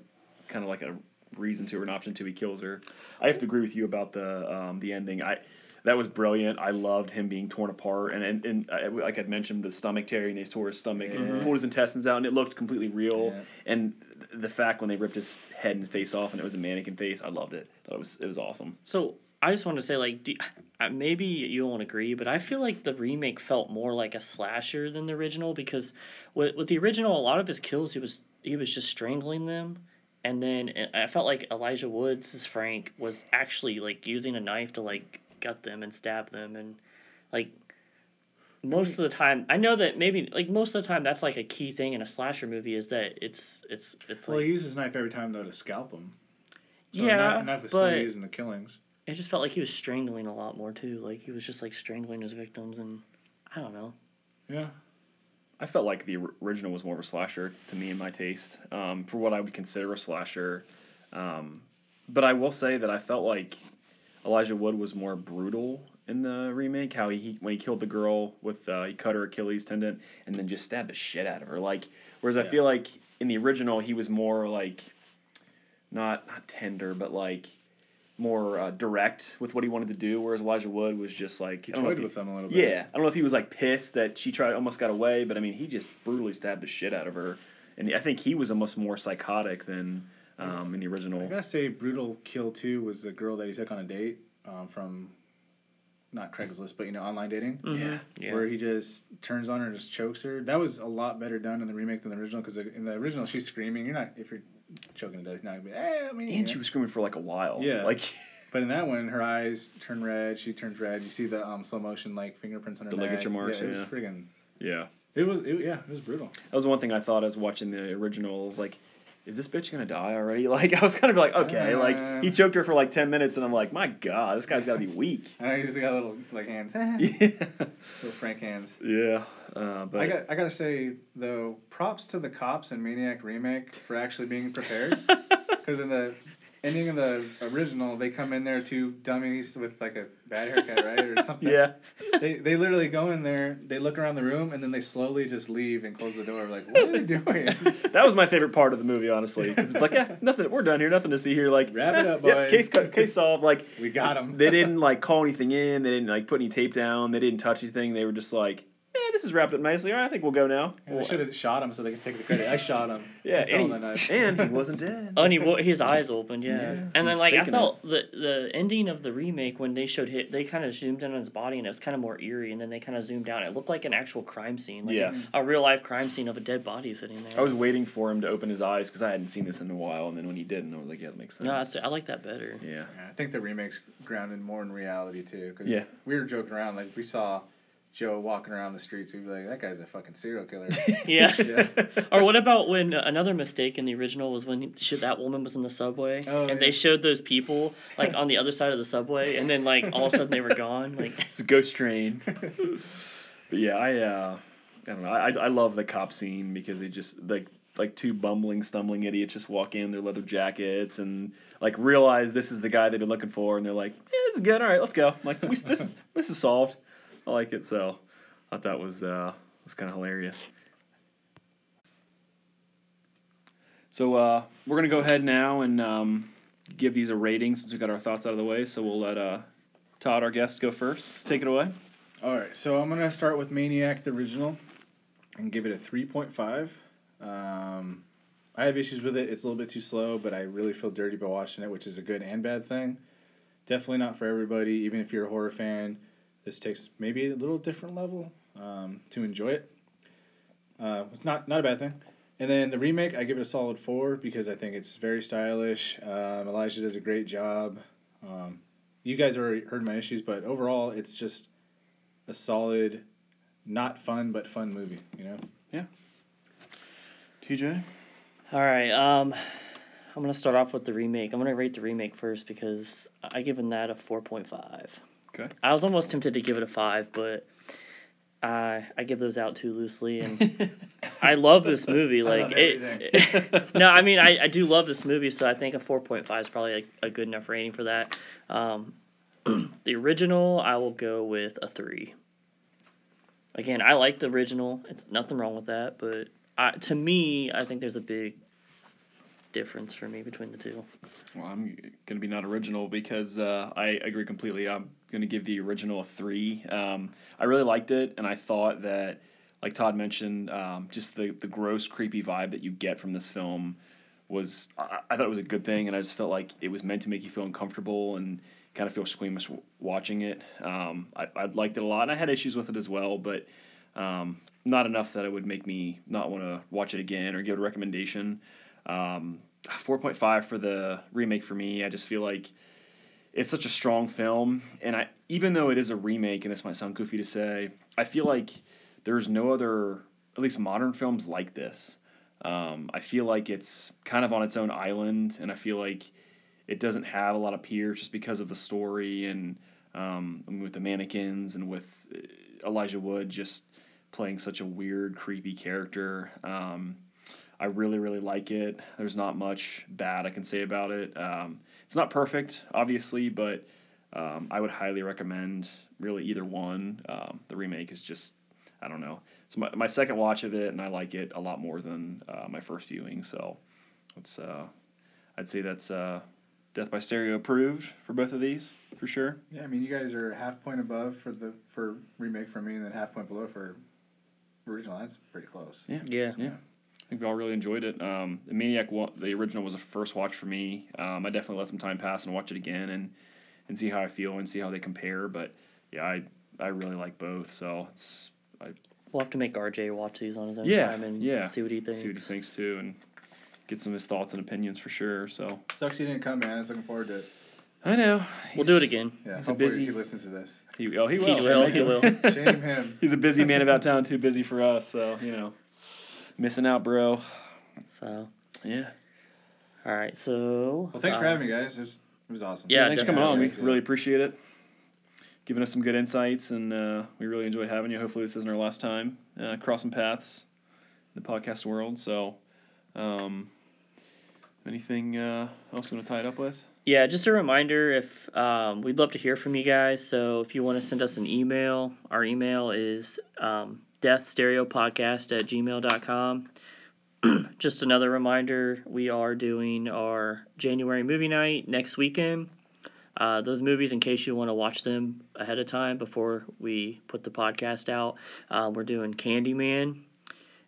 kind of like a reason to or an option to he kills her. I have to agree with you about the um, the ending. I that was brilliant. I loved him being torn apart, and and, and uh, like I'd mentioned, the stomach tearing. They tore his stomach and pulled his intestines out, and it looked completely real. Yeah. And the fact when they ripped his head and face off, and it was a mannequin face, I loved it. Thought it was it was awesome. So I just want to say, like, do, uh, maybe you won't agree, but I feel like the remake felt more like a slasher than the original because with with the original, a lot of his kills he was he was just strangling them, and then I felt like Elijah Woods Frank was actually like using a knife to like gut them and stab them and like. Most of the time, I know that maybe like most of the time that's like a key thing in a slasher movie is that it's it's it's well, like he used his knife every time though to scalp them. So yeah, knife, knife was still but used in the killings. it just felt like he was strangling a lot more too. Like he was just like strangling his victims, and I don't know. Yeah. I felt like the original was more of a slasher to me and my taste, um, for what I would consider a slasher. Um, but I will say that I felt like Elijah Wood was more brutal in the remake. How he, he when he killed the girl with uh, he cut her Achilles tendon and then just stabbed the shit out of her. Like whereas I feel like in the original he was more like not not tender, but like more uh, direct with what he wanted to do. Whereas Elijah Wood was just like He I don't toyed if he- with them a little bit. yeah, I don't know if he was like pissed that she tried almost got away, but I mean he just brutally stabbed the shit out of her, and I think he was almost more psychotic than um, in the original. I original. gotta say, brutal kill two was the girl that he took on a date um, from, not Craigslist, but you know, online dating, Mhm. yeah. where he just turns on her and just chokes her. That was a lot better done in the remake than the original, because in the original she's screaming. You're not if you're choking to death, not gonna be, hey, I mean, And she was screaming for like a while. Yeah. like But in that one, her eyes turn red. She turns red. You see the um, slow motion like fingerprints on her The neck. ligature marks, Yeah, it was yeah. friggin' yeah. It was, it, yeah, it was brutal. That was one thing I thought as watching the original. Like, is this bitch gonna die already? Like, I was kind of like, okay, like he Uh. choked her for like ten minutes, and I'm like, my god, this guy's gotta be weak. I know he just got little like hands, yeah. little Frank hands. Yeah. Uh, but I got, I gotta say though, props to the cops in Maniac remake for actually being prepared. Because in the ending of the original, they come in there two dummies with like a bad haircut, right, or something. yeah. They they literally go in there, they look around the room, and then they slowly just leave and close the door. Like, what are they doing? That was my favorite part of the movie, honestly, because it's like, yeah, nothing. We're done here. Nothing to see here. Like, Wrap it up, boys. case case solved. Like, we got them. they didn't like call anything in. They didn't like put any tape down. They didn't touch anything. They were just like, this is wrapped up nicely. All right, I think we'll go now. Yeah, they should have shot him so they could take the credit. I shot him. Yeah, and he, and he wasn't dead. Oh, and he wo- his eyes opened, yeah. Yeah, and then like I faking felt the the ending of the remake when they showed hit, they kind of zoomed in on his body and it was kind of more eerie, and then they kind of zoomed out. It looked like an actual crime scene, like Yeah. a, a real life crime scene of a dead body sitting there. I was waiting for him to open his eyes because I hadn't seen this in a while, and then when he didn't, I was like, yeah, that makes sense. no, that's, I like that better. yeah. Yeah, I think the remake's grounded more in reality too. Cause Yeah. we were joking around like we saw Joe walking around the streets, we'd be like, that guy's a fucking serial killer. Yeah. Yeah. or what about when uh, another mistake in the original was when he, that woman was in the subway Oh, and yeah. they showed those people like on the other side of the subway and then like all of a sudden they were gone. Like It's a ghost train. but yeah, I uh, I don't know. I I love the cop scene because they just like like two bumbling, stumbling idiots just walk in their leather jackets and like realize this is the guy they've been looking for, and they're like, yeah, this is good. All right, let's go. I'm like we, this is this is solved. I like it so. I thought that was uh was kind of hilarious. So uh, we're gonna go ahead now and um, give these a rating since we got our thoughts out of the way. So we'll let uh, Todd, our guest, go first. Take it away. All right, so I'm gonna start with Maniac the original, and give it a 3.5. Um, I have issues with it. It's a little bit too slow, but I really feel dirty by watching it, which is a good and bad thing. Definitely not for everybody. Even if you're a horror fan, this takes maybe a little different level um, to enjoy it. Uh, it's not not a bad thing. And then the remake, I give it a solid four because I think it's very stylish. Um, Elijah does a great job. Um, you guys already heard my issues, but overall, it's just a solid, not fun but fun movie. You know. Yeah. TJ. All right. Um, I'm gonna start off with the remake. I'm gonna rate the remake first because I given that a 4.5. Okay. I was almost tempted to give it a five, but I I give those out too loosely, and I love this movie. Like love it. no, I mean I, I do love this movie, so I think a 4.5 is probably a, a good enough rating for that. Um, the original, I will go with a three. Again, I like the original. It's nothing wrong with that, but I, to me, I think there's a big difference for me between the two. Well, I'm gonna be not original because uh, I agree completely. I'm gonna give the original a three. Um, I really liked it, and I thought that, like Todd mentioned, um, just the the gross, creepy vibe that you get from this film was I, I thought it was a good thing, and I just felt like it was meant to make you feel uncomfortable and kind of feel squeamish watching it. Um, I, I liked it a lot, and I had issues with it as well, but um, not enough that it would make me not want to watch it again or give it a recommendation. Um, 4.5 for the remake for me. I just feel like it's such a strong film, and I even though it is a remake, and this might sound goofy to say, I feel like there's no other, at least modern films like this. Um, I feel like it's kind of on its own island, and I feel like it doesn't have a lot of peers just because of the story and um, with the mannequins and with uh, Elijah Wood just playing such a weird, creepy character. Um, I really, really like it. There's not much bad I can say about it. Um, it's not perfect, obviously, but um, I would highly recommend really either one. Um, the remake is just, I don't know. It's my, my second watch of it, and I like it a lot more than uh, my first viewing. So it's, uh, I'd say that's uh, Death by Stereo approved for both of these for sure. Yeah, I mean, you guys are half point above for the for remake for me, and then half point below for original. That's pretty close. Yeah. Yeah. Yeah. I think we all really enjoyed it. Um, the Maniac, the original was a first watch for me. Um, I definitely let some time pass and watch it again and and see how I feel and see how they compare. But yeah, I I really like both. So it's I We'll have to make RJ watch these on his own Yeah, time and yeah. see what he thinks. see what he thinks too and get some of his thoughts and opinions for sure. So Sucks he didn't come, man. I was looking forward to it. I know We'll do it again. Yeah, He's a busy- he listens to this. He, oh, he He will. will, he will. Shame him. He's a busy man about town, too busy for us. So you know, missing out, bro. So, Yeah. all right. So. Well, thanks for um, having me, guys. It was, it was awesome. Yeah, thanks for coming on. We definitely. really appreciate it. Giving us some good insights, and uh, we really enjoyed having you. Hopefully, this isn't our last time uh, crossing paths in the podcast world. So, um, anything uh, else you want to tie it up with? Yeah, just a reminder if um, we'd love to hear from you guys. So if you want to send us an email, our email is um, deathstereopodcast at gmail.com. just another reminder we are doing our January movie night next weekend. Uh, those movies, in case you want to watch them ahead of time before we put the podcast out, uh, we're doing Candyman,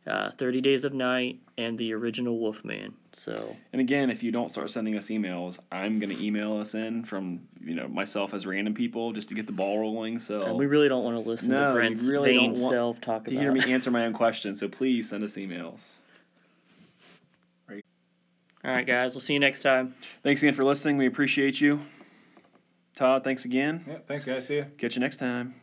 uh, 30 Days of Night, and the original Wolfman. So And again, if you don't start sending us emails, I'm gonna email us in from you know myself as random people just to get the ball rolling. So and we really don't want to listen No, to you Brent's really vain don't want self talk to about. hear me answer my own questions. So please send us emails. All right, guys. We'll see you next time. Thanks again for listening. We appreciate you. Todd, thanks again. Yeah, thanks guys. See ya. Catch you next time.